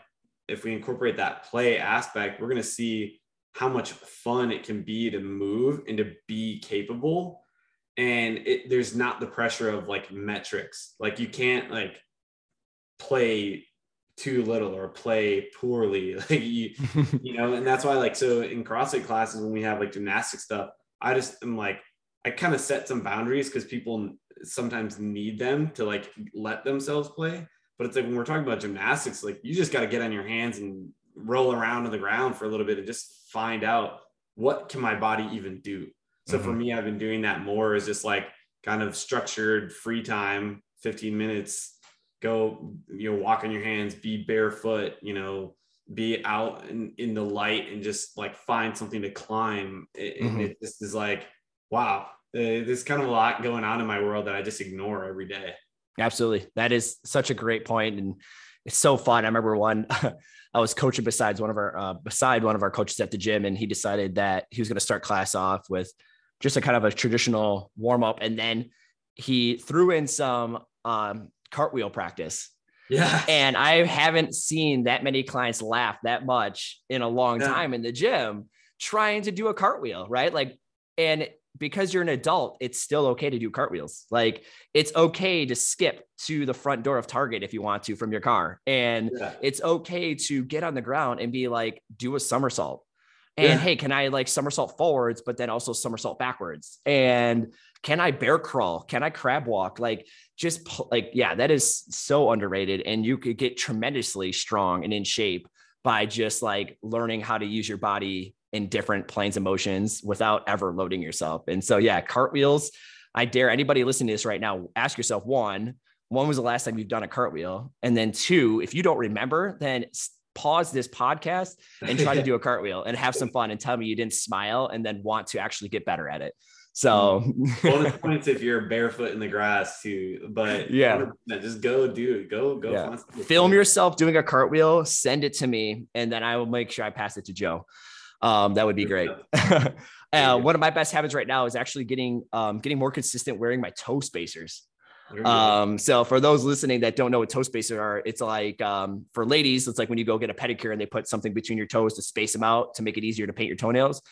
Speaker 2: if we incorporate that play aspect, we're going to see how much fun it can be to move and to be capable. And it, there's not the pressure of like metrics. Like you can't like play too little or play poorly. Like you, you know, and that's why like so in CrossFit classes when we have like gymnastic stuff, I just am like I kind of set some boundaries because people sometimes need them to like let themselves play. But it's like when we're talking about gymnastics, like you just got to get on your hands and roll around on the ground for a little bit and just find out what can my body even do. So mm-hmm. for me, I've been doing that more is just like kind of structured free time, 15 minutes, go, you know, walk on your hands, be barefoot, you know, be out in, in the light and just like find something to climb. It, mm-hmm. it just is like, wow, uh, there's kind of a lot going on in my world that I just ignore every day.
Speaker 1: Absolutely. That is such a great point and it's so fun. I remember one I was coaching besides one of our uh, beside one of our coaches at the gym and he decided that he was going to start class off with just a kind of a traditional warm up and then he threw in some um, cartwheel practice.
Speaker 2: Yeah.
Speaker 1: And I haven't seen that many clients laugh that much in a long yeah. time in the gym trying to do a cartwheel, right? Like and because you're an adult, it's still okay to do cartwheels. Like it's okay to skip to the front door of Target if you want to from your car. And yeah. it's okay to get on the ground and be like, do a somersault. And yeah. hey, can I like somersault forwards, but then also somersault backwards? And can I bear crawl? Can I crab walk? Like, just like, yeah, that is so underrated. And you could get tremendously strong and in shape by just like learning how to use your body in different planes of motions without ever loading yourself. And so, yeah, cartwheels. I dare anybody listening to this right now, ask yourself one, when was the last time you've done a cartwheel? And then two, if you don't remember, then pause this podcast and try to do a cartwheel and have some fun and tell me you didn't smile and then want to actually get better at it. So
Speaker 2: bonus points if you're barefoot in the grass too. But
Speaker 1: yeah,
Speaker 2: just go do it. Go go.
Speaker 1: Yeah. Film yourself doing a cartwheel. Send it to me, and then I will make sure I pass it to Joe. Um, that would be great. uh, one of my best habits right now is actually getting um, getting more consistent wearing my toe spacers. Um, so for those listening that don't know what toe spacers are, it's like um, for ladies, it's like when you go get a pedicure and they put something between your toes to space them out to make it easier to paint your toenails.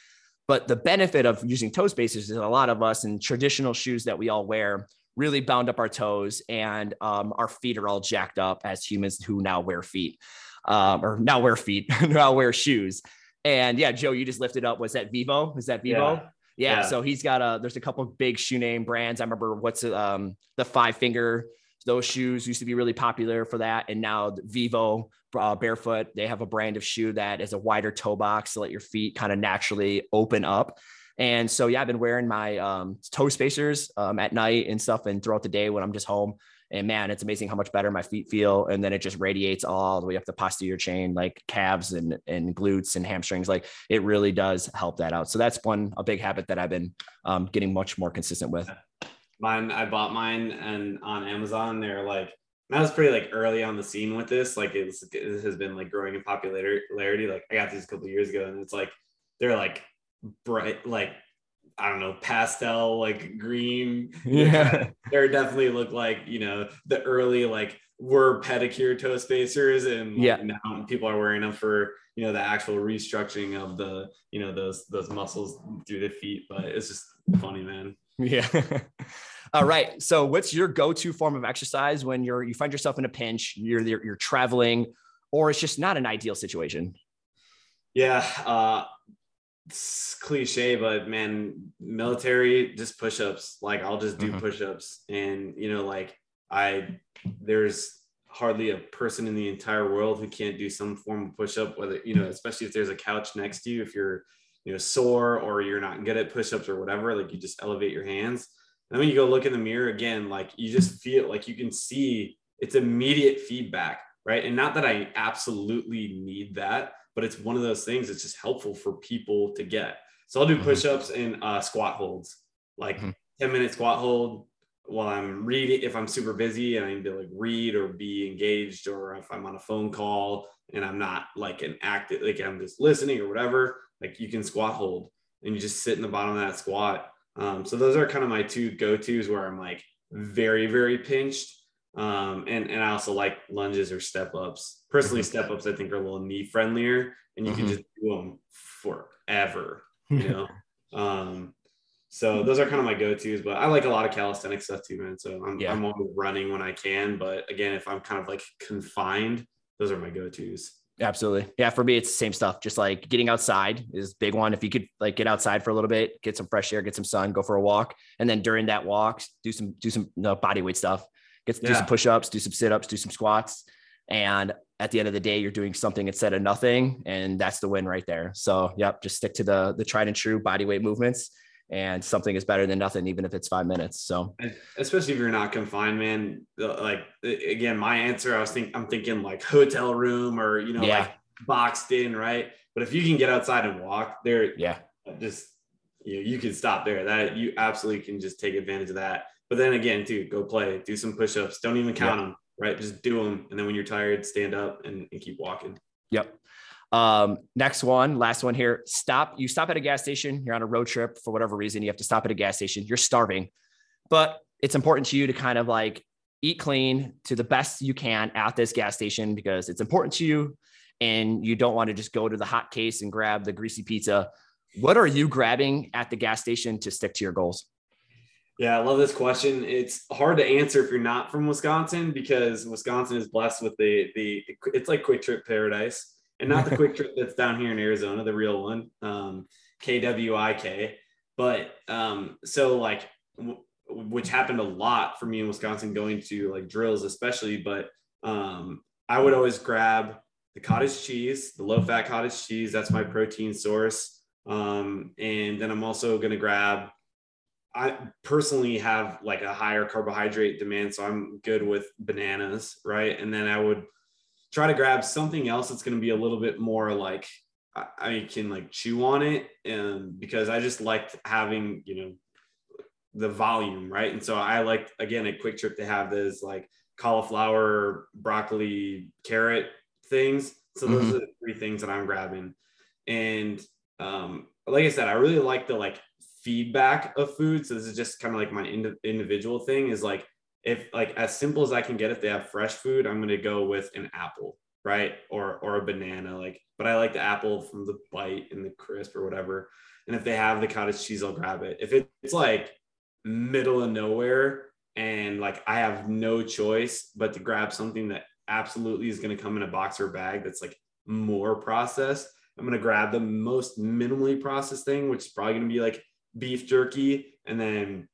Speaker 1: But the benefit of using toe spacers is a lot of us in traditional shoes that we all wear really bound up our toes and um, our feet are all jacked up as humans who now wear feet um, or now wear feet, now wear shoes. And yeah, Joe, you just lifted up. Was that Vivo? Is that Vivo? Yeah. Yeah. So he's got a. There's a couple big shoe name brands. I remember what's um the five finger. Those shoes used to be really popular for that, and now Vivo uh, barefoot. They have a brand of shoe that is a wider toe box to let your feet kind of naturally open up. And so yeah, I've been wearing my um, toe spacers um, at night and stuff, and throughout the day when I'm just home. And man, it's amazing how much better my feet feel. And then it just radiates all the way up the posterior chain, like calves and, and glutes and hamstrings. Like it really does help that out. So that's one, a big habit that I've been um, getting much more consistent with.
Speaker 2: Mine, I bought mine and on Amazon, they're like, I was pretty like early on the scene with this. Like it this has been like growing in popularity. Like I got these a couple years ago and it's like, they're like bright, like I don't know, pastel like green.
Speaker 1: Yeah.
Speaker 2: they definitely look like, you know, the early like were pedicure toe spacers and like,
Speaker 1: yeah.
Speaker 2: now people are wearing them for, you know, the actual restructuring of the, you know, those those muscles through the feet. But it's just funny, man.
Speaker 1: Yeah. All right. So what's your go-to form of exercise when you're you find yourself in a pinch, you're you're, you're traveling, or it's just not an ideal situation?
Speaker 2: Yeah. Uh it's cliche, but man, military just push ups. Like I'll just do mm-hmm. push ups. And, you know, like I, there's hardly a person in the entire world who can't do some form of push-up whether you know especially if there's a couch next to you if you're you know sore or you're not good at push-ups or whatever like you just elevate your hands and then when you go look in the mirror again like you just feel like you can see it's immediate feedback right and not that i absolutely need that but it's one of those things that's just helpful for people to get so i'll do mm-hmm. push-ups and uh, squat holds like mm-hmm. 10 minute squat hold while I'm reading, if I'm super busy and I need to like read or be engaged, or if I'm on a phone call and I'm not like an active, like I'm just listening or whatever, like you can squat hold and you just sit in the bottom of that squat. Um, so those are kind of my two go-tos where I'm like very, very pinched. Um, and, and I also like lunges or step ups. Personally, mm-hmm. step ups I think are a little knee friendlier and you mm-hmm. can just do them forever, you know? um, so those are kind of my go-tos, but I like a lot of calisthenic stuff too, man. So I'm, yeah. I'm always running when I can, but again, if I'm kind of like confined, those are my go-tos.
Speaker 1: Absolutely. Yeah. For me, it's the same stuff. Just like getting outside is big one. If you could like get outside for a little bit, get some fresh air, get some sun, go for a walk. And then during that walk, do some, do some you know, body weight stuff, get yeah. do some push-ups, do some sit-ups, do some squats. And at the end of the day, you're doing something instead of nothing. And that's the win right there. So yep, just stick to the, the tried and true body weight movements and something is better than nothing, even if it's five minutes. So,
Speaker 2: especially if you're not confined, man. Like again, my answer, I was thinking, I'm thinking like hotel room or you know, yeah. like boxed in, right? But if you can get outside and walk, there,
Speaker 1: yeah,
Speaker 2: just you know, you can stop there. That you absolutely can just take advantage of that. But then again, too, go play, do some push-ups. Don't even count yeah. them, right? Just do them, and then when you're tired, stand up and, and keep walking.
Speaker 1: Yep. Um, next one, last one here. Stop. You stop at a gas station. You're on a road trip for whatever reason. You have to stop at a gas station. You're starving, but it's important to you to kind of like eat clean to the best you can at this gas station because it's important to you, and you don't want to just go to the hot case and grab the greasy pizza. What are you grabbing at the gas station to stick to your goals?
Speaker 2: Yeah, I love this question. It's hard to answer if you're not from Wisconsin because Wisconsin is blessed with the the it's like Kwik Trip paradise and not the QuikTrip that's down here in Arizona, the real one, um, KWIK. But um, so like, w- which happened a lot for me in Wisconsin going to like drills, especially. But um, I would always grab the cottage cheese, the low fat cottage cheese. That's my protein source. Um, and then I'm also going to grab, I personally have like a higher carbohydrate demand. So I'm good with bananas, right? And then I would try to grab something else that's going to be a little bit more like I, can like chew on it and because I just liked having, you know, the volume, right? And so I like again a quick trip to have this like cauliflower, broccoli, carrot things. So those mm-hmm. are the three things that I'm grabbing. And um, like I said, I really like the like feedback of food. So this is just kind of like my ind- individual thing is like if like as simple as I can get, if they have fresh food, I'm going to go with an apple, right? Or, or a banana, like, but I like the apple from the bite and the crisp or whatever. And if they have the cottage cheese, I'll grab it. If it's like middle of nowhere and like I have no choice but to grab something that absolutely is going to come in a box or bag that's like more processed, I'm going to grab the most minimally processed thing, which is probably going to be like beef jerky. And then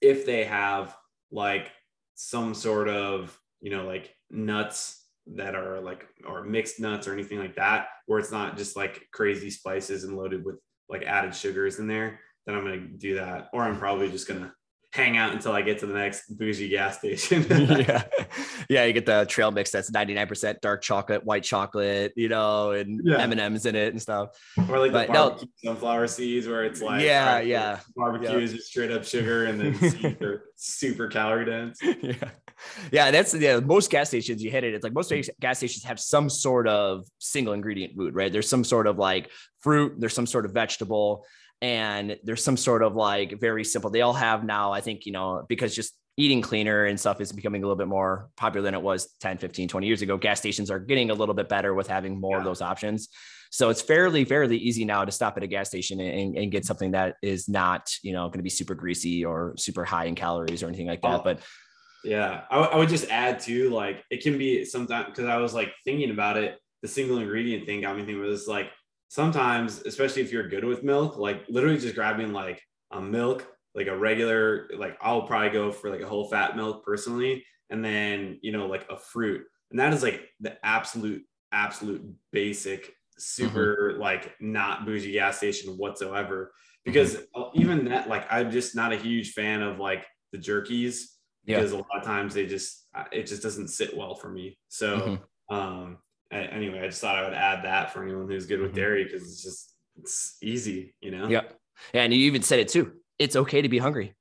Speaker 2: if they have like some sort of you know like nuts that are like or mixed nuts or anything like that where it's not just like crazy spices and loaded with like added sugars in there then i'm going to do that or i'm probably just going to hang out until I get to the next bougie gas station.
Speaker 1: yeah. Yeah. You get the trail mix that's 99% dark chocolate, white chocolate, you know, and yeah. M&Ms in it and stuff.
Speaker 2: Or like but the barbecue no. sunflower seeds where it's like,
Speaker 1: yeah, right, yeah.
Speaker 2: Barbecue is just straight up sugar and then seeds are super calorie dense.
Speaker 1: Yeah. Yeah. That's yeah. Most gas stations you hit it. It's like most gas stations have some sort of single ingredient food, right? There's some sort of like fruit, there's some sort of vegetable and there's some sort of like very simple they all have now i think you know because just eating cleaner and stuff is becoming a little bit more popular than it was 10 15 20 years ago. Gas stations are getting a little bit better with having more yeah. of those options. So it's fairly fairly easy now to stop at a gas station and, and get something that is not you know going to be super greasy or super high in calories or anything like that oh, but
Speaker 2: yeah. I, w- I would just add to like it can be sometimes because i was like thinking about it the single ingredient thing got me thinking was like sometimes, especially if you're good with milk, like literally just grabbing like a milk, like a regular, like I'll probably go for like a whole fat milk personally. and then you know like a fruit and that is like the absolute absolute basic super mm-hmm. like not bougie gas station whatsoever because mm-hmm. even that like i'm just not a huge fan of like the jerkies because a lot of times they just it just doesn't sit well for me so mm-hmm. um anyway i just thought i would add that for anyone who's good with mm-hmm. dairy because it's just it's easy you know
Speaker 1: yeah and you even said it too it's okay to be hungry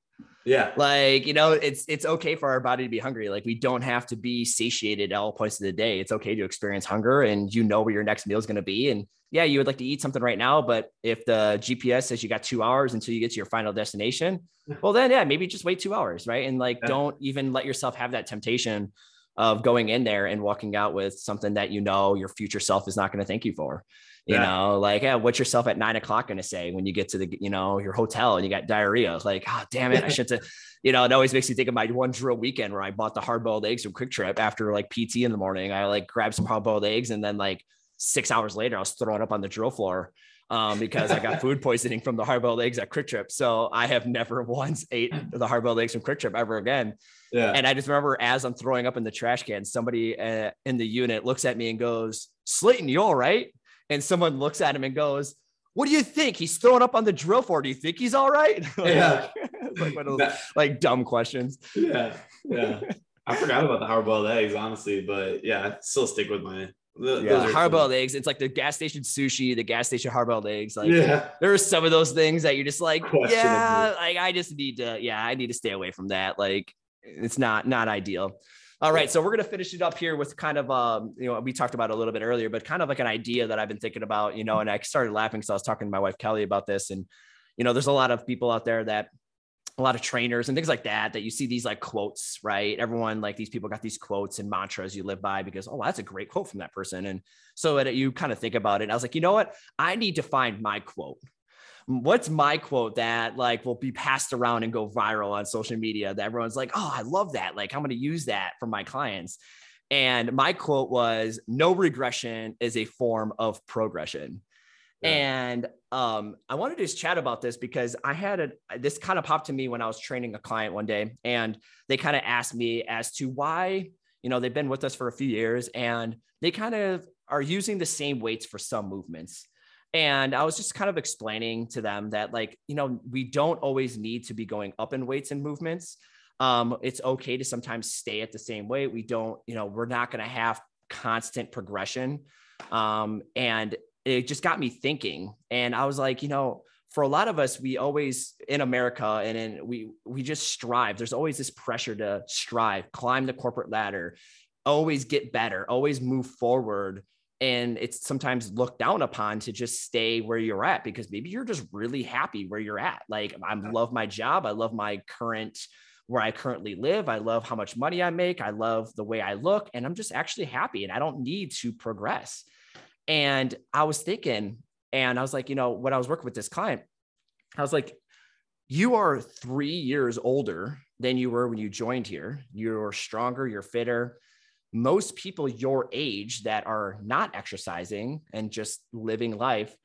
Speaker 2: yeah.
Speaker 1: Like, you know, it's it's okay for our body to be hungry. Like we don't have to be satiated at all points of the day. It's okay to experience hunger and you know where your next meal is going to be. And yeah, you would like to eat something right now, but if the GPS says you got two hours until you get to your final destination, well then yeah, maybe just wait two hours, right? And like yeah. don't even let yourself have that temptation of going in there and walking out with something that you know your future self is not going to thank you for. You yeah. know like yeah, what's yourself at nine o'clock going to say when you get to the you know your hotel and you got diarrhea? Like oh damn it i should have you know it always makes me think of my one drill weekend where i bought the hard-boiled eggs from QuikTrip after like pt in the morning. I like grabbed some hard-boiled eggs and then like six hours later i was throwing up on the drill floor um, because I got food poisoning from the hard-boiled eggs at QuikTrip. So I have never once ate the hard-boiled eggs from QuikTrip ever again. Yeah. And I just remember as I'm throwing up in the trash can, somebody uh, in the unit looks at me and goes, "Slayton, you all right?" and someone looks at him and goes, what do you think? He's throwing up on the drill floor. Do you think he's all right?
Speaker 2: yeah.
Speaker 1: like one of those like dumb questions.
Speaker 2: Yeah. Yeah. I forgot about the hard boiled eggs, honestly, but yeah, I still stick with my
Speaker 1: the, yeah, hard boiled eggs. It's like the gas station sushi, the gas station hard boiled eggs. Like, yeah, there are some of those things that you're just like, yeah, like I just need to, yeah, I need to stay away from that. Like, it's not not ideal. All right, so we're gonna finish it up here with kind of um, you know, we talked about a little bit earlier, but kind of like an idea that I've been thinking about, you know, and I started laughing because I was talking to my wife Kelly about this, and you know, there's a lot of people out there that a lot of trainers and things like that that you see these like quotes right everyone like these people got these quotes and mantras you live by because oh that's a great quote from that person and so you kind of think about it i was like you know what i need to find my quote what's my quote that like will be passed around and go viral on social media that everyone's like, oh, I love that. Like I'm going to use that for my clients. And my quote was, no regression is a form of progression. Yeah. And um, I wanted to just chat about this because I had a this kind of popped to me when I was training a client one day, and they kind of asked me as to why, you know, they've been with us for a few years and they kind of are using the same weights for some movements. And I was just kind of explaining to them that, like, you know, we don't always need to be going up in weights and movements. Um, it's okay to sometimes stay at the same weight. We don't, you know, we're not going to have constant progression. Um, and it just got me thinking. And I was like, you know, for a lot of us, we always in America and in we we just strive. There's always this pressure to strive, climb the corporate ladder, always get better, always move forward. And it's sometimes looked down upon to just stay where you're at because maybe you're just really happy where you're at. Like i love my job. I love my current where i currently live. I love how much money i make. I love the way i look. And i'm just actually happy and i don't need to progress and i was thinking and i was like you know when i was working with this client i was like you are three years older than you were when you joined here. You're stronger you're fitter. Most people your age that are not exercising and just living life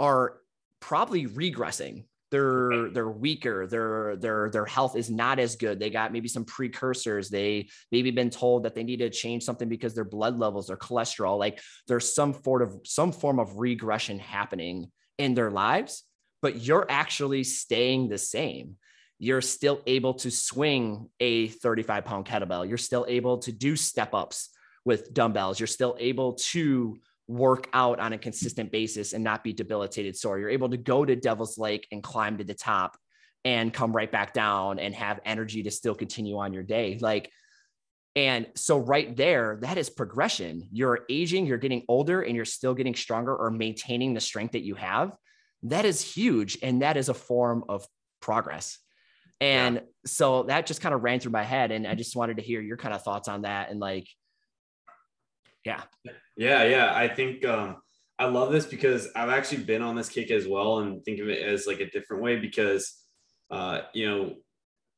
Speaker 1: are probably regressing they're they're weaker their their their health is not as good they got maybe some precursors they maybe been told that they need to change something because their blood levels their cholesterol like there's some sort of some form of regression happening in their lives but you're actually staying the same you're still able to swing a 35 pound kettlebell. You're still able to do step ups with dumbbells. You're still able to work out on a consistent basis and not be debilitated sore. You're able to go to Devil's Lake and climb to the top and come right back down and have energy to still continue on your day. Like, and so right there, that is progression. You're aging, you're getting older, and you're still getting stronger or maintaining the strength that you have. That is huge. And that is a form of progress. And yeah. so that just kind of ran through my head. And I just wanted to hear your kind of thoughts on that. And like, yeah.
Speaker 2: Yeah. Yeah. I think, um, I love this because I've actually been on this kick as well and think of it as like a different way because, uh, you know,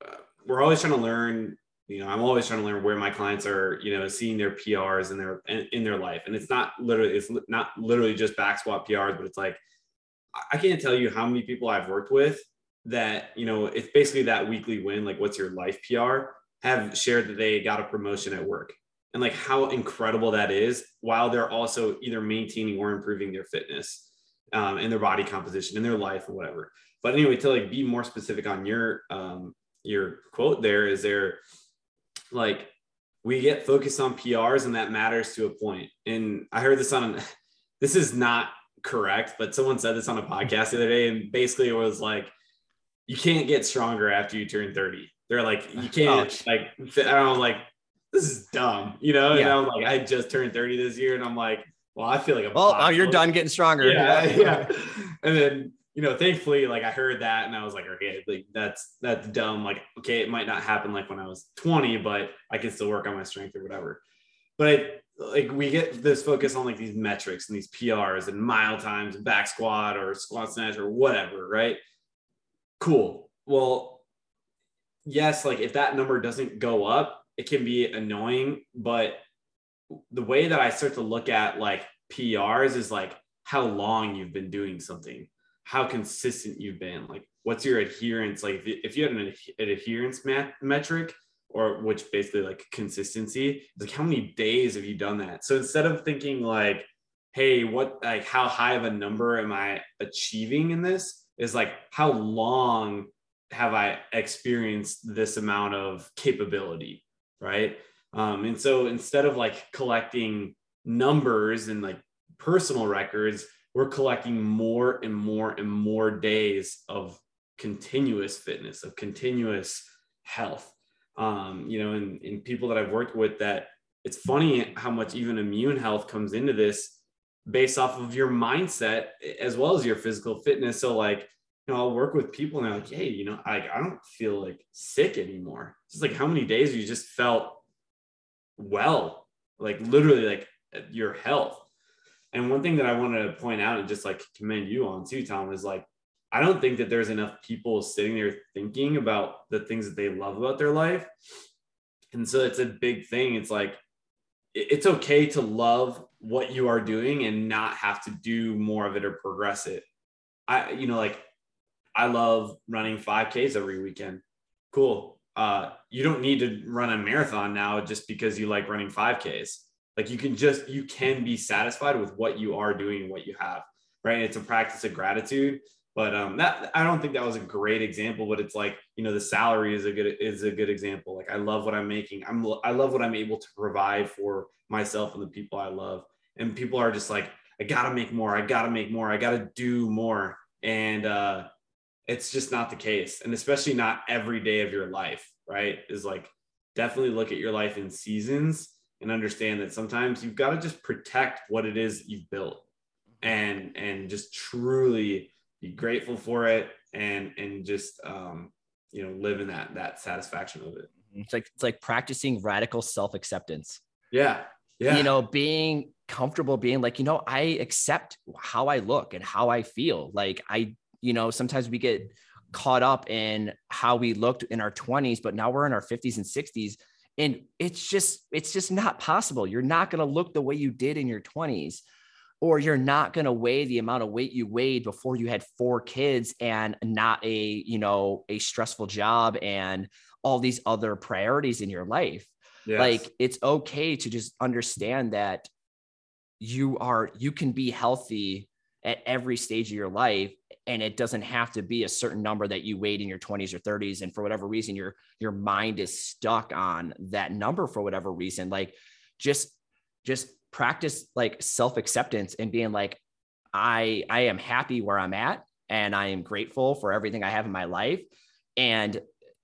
Speaker 2: uh, we're always trying to learn, you know, I'm always trying to learn where my clients are, you know, seeing their PRs in their, in, in their life. And it's not literally, it's not literally just back squat PRs, but it's like, I can't tell you how many people I've worked with that you know it's basically that weekly win like what's your life pr have shared that they got a promotion at work and like how incredible that is while they're also either maintaining or improving their fitness um, and their body composition and their life or whatever. But anyway, to like be more specific on your um, your quote there is there like we get focused on PRs and that matters to a point. And I heard this on this is not correct, but someone said this on a podcast the other day, and basically it was like you can't get stronger after you turn 30. They're like, you can't oh. like I don't know, like this is dumb, you know? Yeah. And I'm like, I just turned 30 this year, and I'm like, well, I feel like a
Speaker 1: well, oh, you're done getting stronger.
Speaker 2: Yeah, yeah. and then you know, thankfully, like I heard that and I was like, okay, like that's that's dumb. Like, okay, it might not happen like when I was 20, but I can still work on my strength or whatever. But like we get this focus on like these metrics and these PRs and mile times and back squat or squat snatch or whatever, right? Cool. Well, yes, like if that number doesn't go up, it can be annoying, but the way that I start to look at like PRs is like how long you've been doing something, how consistent you've been, like what's your adherence. Like if you had an, an adherence mat- metric, or which basically like consistency, like how many days have you done that? So instead of thinking like, hey, what like how high of a number am I achieving in this? Is like how long have I experienced this amount of capability, right? Um, and so instead of like collecting numbers and like personal records, we're collecting more and more and more days of continuous fitness, of continuous health. Um, you know, and, and people that I've worked with that it's funny how much even immune health comes into this based off of your mindset as well as your physical fitness. So like, you know, I'll work with people and they're like, hey, you know, I, I don't feel like sick anymore. It's like how many days you just felt well, like literally like your health. And one thing that I wanted to point out and just like commend you on too, Tom, is like, I don't think that there's enough people sitting there thinking about the things that they love about their life. And so it's a big thing. It's like, it's okay to love what you are doing and not have to do more of it or progress it. I, you know, like I love running 5Ks every weekend. Cool uh, you don't need to run a marathon now just because you like running 5Ks. Like you can just, you can be satisfied with what you are doing and what you have, right? It's a practice of gratitude. But um, that I don't think that was a great example, but it's like you know the salary is a good is a good example. Like I love what I'm making. I'm I love what I'm able to provide for myself and the people I love. And people are just like, I gotta make more. I gotta make more. I gotta do more. And uh, it's just not the case. And especially not every day of your life right? Is like definitely look at your life in seasons and understand that sometimes you've got to just protect what it is you've built and and just truly be grateful for it and and just um you know live in that that satisfaction of it.
Speaker 1: It's like it's like practicing radical self-acceptance.
Speaker 2: Yeah. Yeah.
Speaker 1: You know being comfortable being like you know i accept how i look and how i feel. Like i you know, sometimes we get caught up in how we looked in our 20s, but now we're in our 50s and 60s. And it's just, it's just not possible. You're not going to look the way you did in your 20s, or you're not going to weigh the amount of weight you weighed before you had four kids and not a, you know, a stressful job and all these other priorities in your life. Yes. Like it's okay to just understand that you are, you can be healthy at every stage of your life and it doesn't have to be a certain number that you weighed in your 20s or 30s and for whatever reason your your mind is stuck on that number for whatever reason like just just practice like self-acceptance and being like i i am happy where i'm at and i am grateful for everything i have in my life and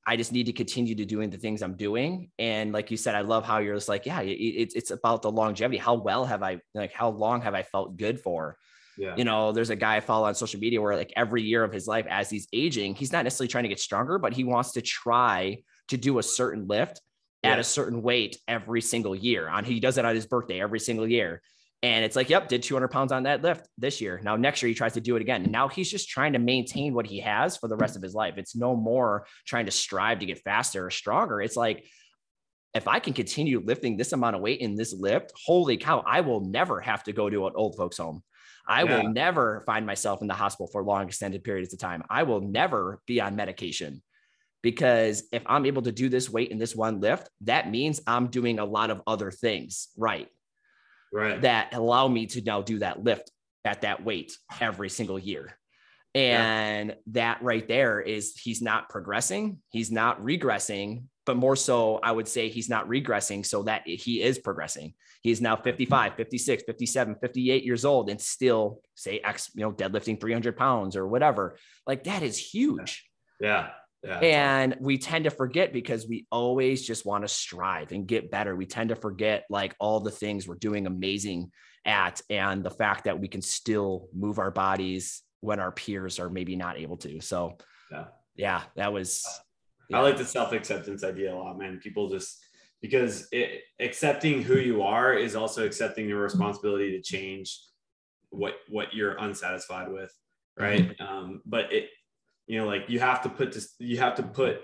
Speaker 1: i just need to continue to doing the things i'm doing. And like you said i love how you're just like yeah it, it's it's about the longevity. How well have i like how long have i felt good for yeah. You know, there's a guy I follow on social media where like every year of his life as he's aging, he's not necessarily trying to get stronger, but he wants to try to do a certain lift yeah. at a certain weight every single year. On he does it on his birthday every single year. And it's like, yep, did 200 pounds on that lift this year. Now, next year, he tries to do it again. And now he's just trying to maintain what he has for the rest of his life. It's no more trying to strive to get faster or stronger. It's like, if I can continue lifting this amount of weight in this lift, holy cow, I will never have to go to an old folks home. I yeah. will never find myself in the hospital for long extended periods of time. I will never be on medication. because if I'm able to do this weight in this one lift, that means I'm doing a lot of other things right.
Speaker 2: Right.
Speaker 1: That allow me to now do that lift at that weight every single year. And yeah. that right there is he's not progressing, he's not regressing, but more so, I would say he's not regressing so that he is progressing. He's now 55, 56, 57, 58 years old and still say X, you know, deadlifting 300 pounds or whatever. Like that is huge.
Speaker 2: Yeah.
Speaker 1: Yeah, and we tend to forget because we always just want to strive and get better. We tend to forget like all the things we're doing amazing at and the fact that we can still move our bodies when our peers are maybe not able to. So, yeah, yeah that was.
Speaker 2: Yeah. I like the self acceptance idea a lot, man. People just because it, accepting who you are is also accepting the responsibility to change what what you're unsatisfied with, right? Mm-hmm. Um, but it you know like you have to put this you have to put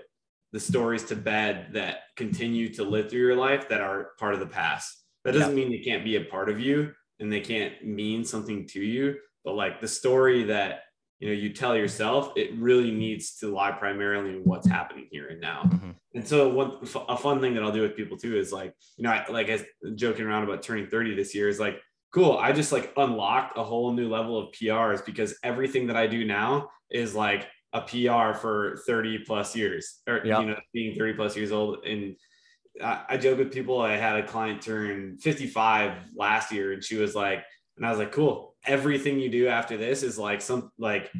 Speaker 2: the stories to bed that continue to live through your life that are part of the past that doesn't yeah. mean they can't be a part of you and they can't mean something to you but like the story that you know you tell yourself it really needs to lie primarily in what's happening here and now mm-hmm. and so one a fun thing that i'll do with people too is like you know I, like as joking around about turning 30 this year is like cool i just like unlocked a whole new level of prs because everything that i do now is like a PR for 30 plus years or, yep. you know, being 30 plus years old. And I, I joke with people, I had a client turn 55 last year and she was like, and I was like, cool. Everything you do after this is like some, like,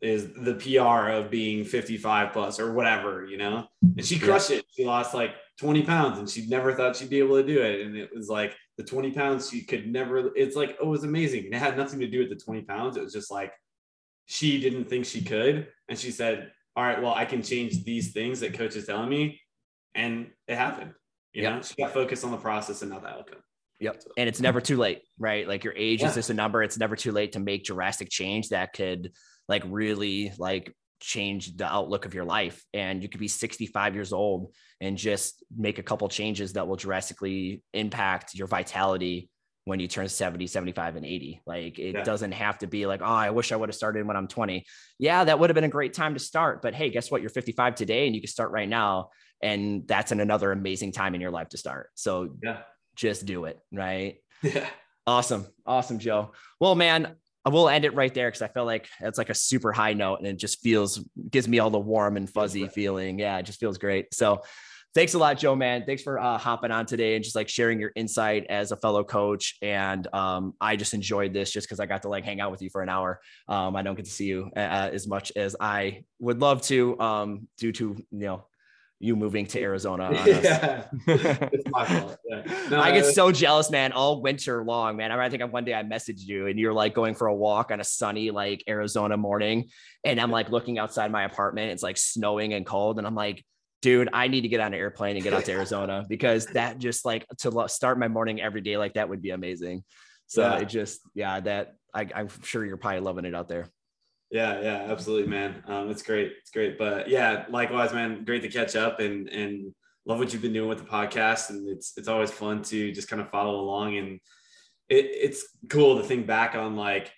Speaker 2: is the PR of being 55 plus or whatever, you know? And she crushed yeah. it. She lost like 20 pounds and she never thought she'd be able to do it. And it was like the 20 pounds she could never, it's like, oh, it was amazing. And it had nothing to do with the 20 pounds. It was just like, she didn't think she could. And she said, All right, well, I can change these things that coach is telling me. And it happened. You yep. know, she got focused on the process and not the outcome.
Speaker 1: Yep. And it's never too late, right? Like your age yeah. is just a number. It's never too late to make drastic change that could like really like change the outlook of your life. And you could be 65 years old and just make a couple changes that will drastically impact your vitality when you turn 70, 75, and 80. Like it yeah. doesn't have to be like, oh, I wish I would have started when I'm 20. Yeah, that would have been a great time to start. But hey, guess what? You're 55 today and you can start right now. And that's an, another amazing time in your life to start. So yeah, just do it. Right.
Speaker 2: Yeah.
Speaker 1: Awesome. Awesome, Joe. Well, man, we'll end it right there because I feel like it's like a super high note and it just feels gives me all the warm and fuzzy feeling. Yeah, it just feels great. So thanks a lot, Joe, man. Thanks for uh, hopping on today and just like sharing your insight as a fellow coach. And um, I just enjoyed this just because I got to like hang out with you for an hour. Um, I don't get to see you uh as much as I would love to um, due to, you know, you moving to Arizona.
Speaker 2: yeah, it's my fault. Yeah.
Speaker 1: No, I get uh, so jealous, man, all winter long, man. I, I think one day I messaged you and you're like going for a walk on a sunny like Arizona morning, and I'm like looking outside my apartment. It's like snowing and cold, and I'm like, dude, I need to get on an airplane and get out to Arizona because that just like to start my morning every day like that would be amazing. So yeah. it just, yeah, that I, I'm sure you're probably loving it out there.
Speaker 2: Yeah, yeah, absolutely, man. Um, it's great. It's great. But yeah, likewise, man, great to catch up and and love what you've been doing with the podcast. And it's it's always fun to just kind of follow along. And it, it's cool to think back on like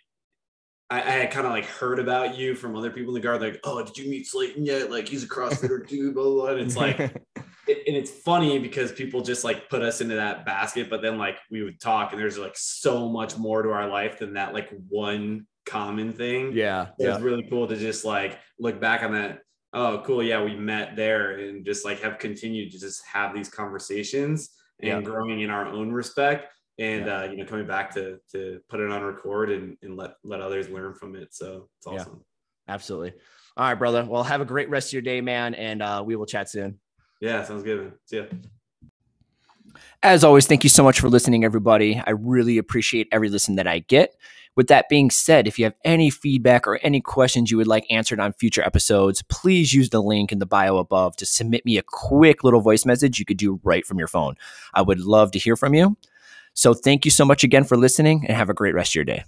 Speaker 2: I, I had kind of like heard about you from other people in the guard, like, oh, did you meet Slayton yet? Like, he's a CrossFitter dude, blah, blah, blah. And it's like, it, and it's funny because people just like put us into that basket, but then like we would talk, and there's like so much more to our life than that like one common thing.
Speaker 1: Yeah.
Speaker 2: It's yeah. really cool to just like look back on that. Oh, cool. Yeah, we met there and just like have continued to just have these conversations and yeah. growing in our own respect and yeah. uh, you know coming back to to put it on record and, and let let others learn from it so it's awesome
Speaker 1: yeah, absolutely all right brother well have a great rest of your day man and uh, we will chat soon
Speaker 2: yeah sounds good man. see ya
Speaker 1: as always thank you so much for listening everybody i really appreciate every listen that i get with that being said, if you have any feedback or any questions you would like answered on future episodes, please use the link in the bio above to submit me a quick little voice message you could do right from your phone. I would love to hear from you. So thank you so much again for listening and have a great rest of your day.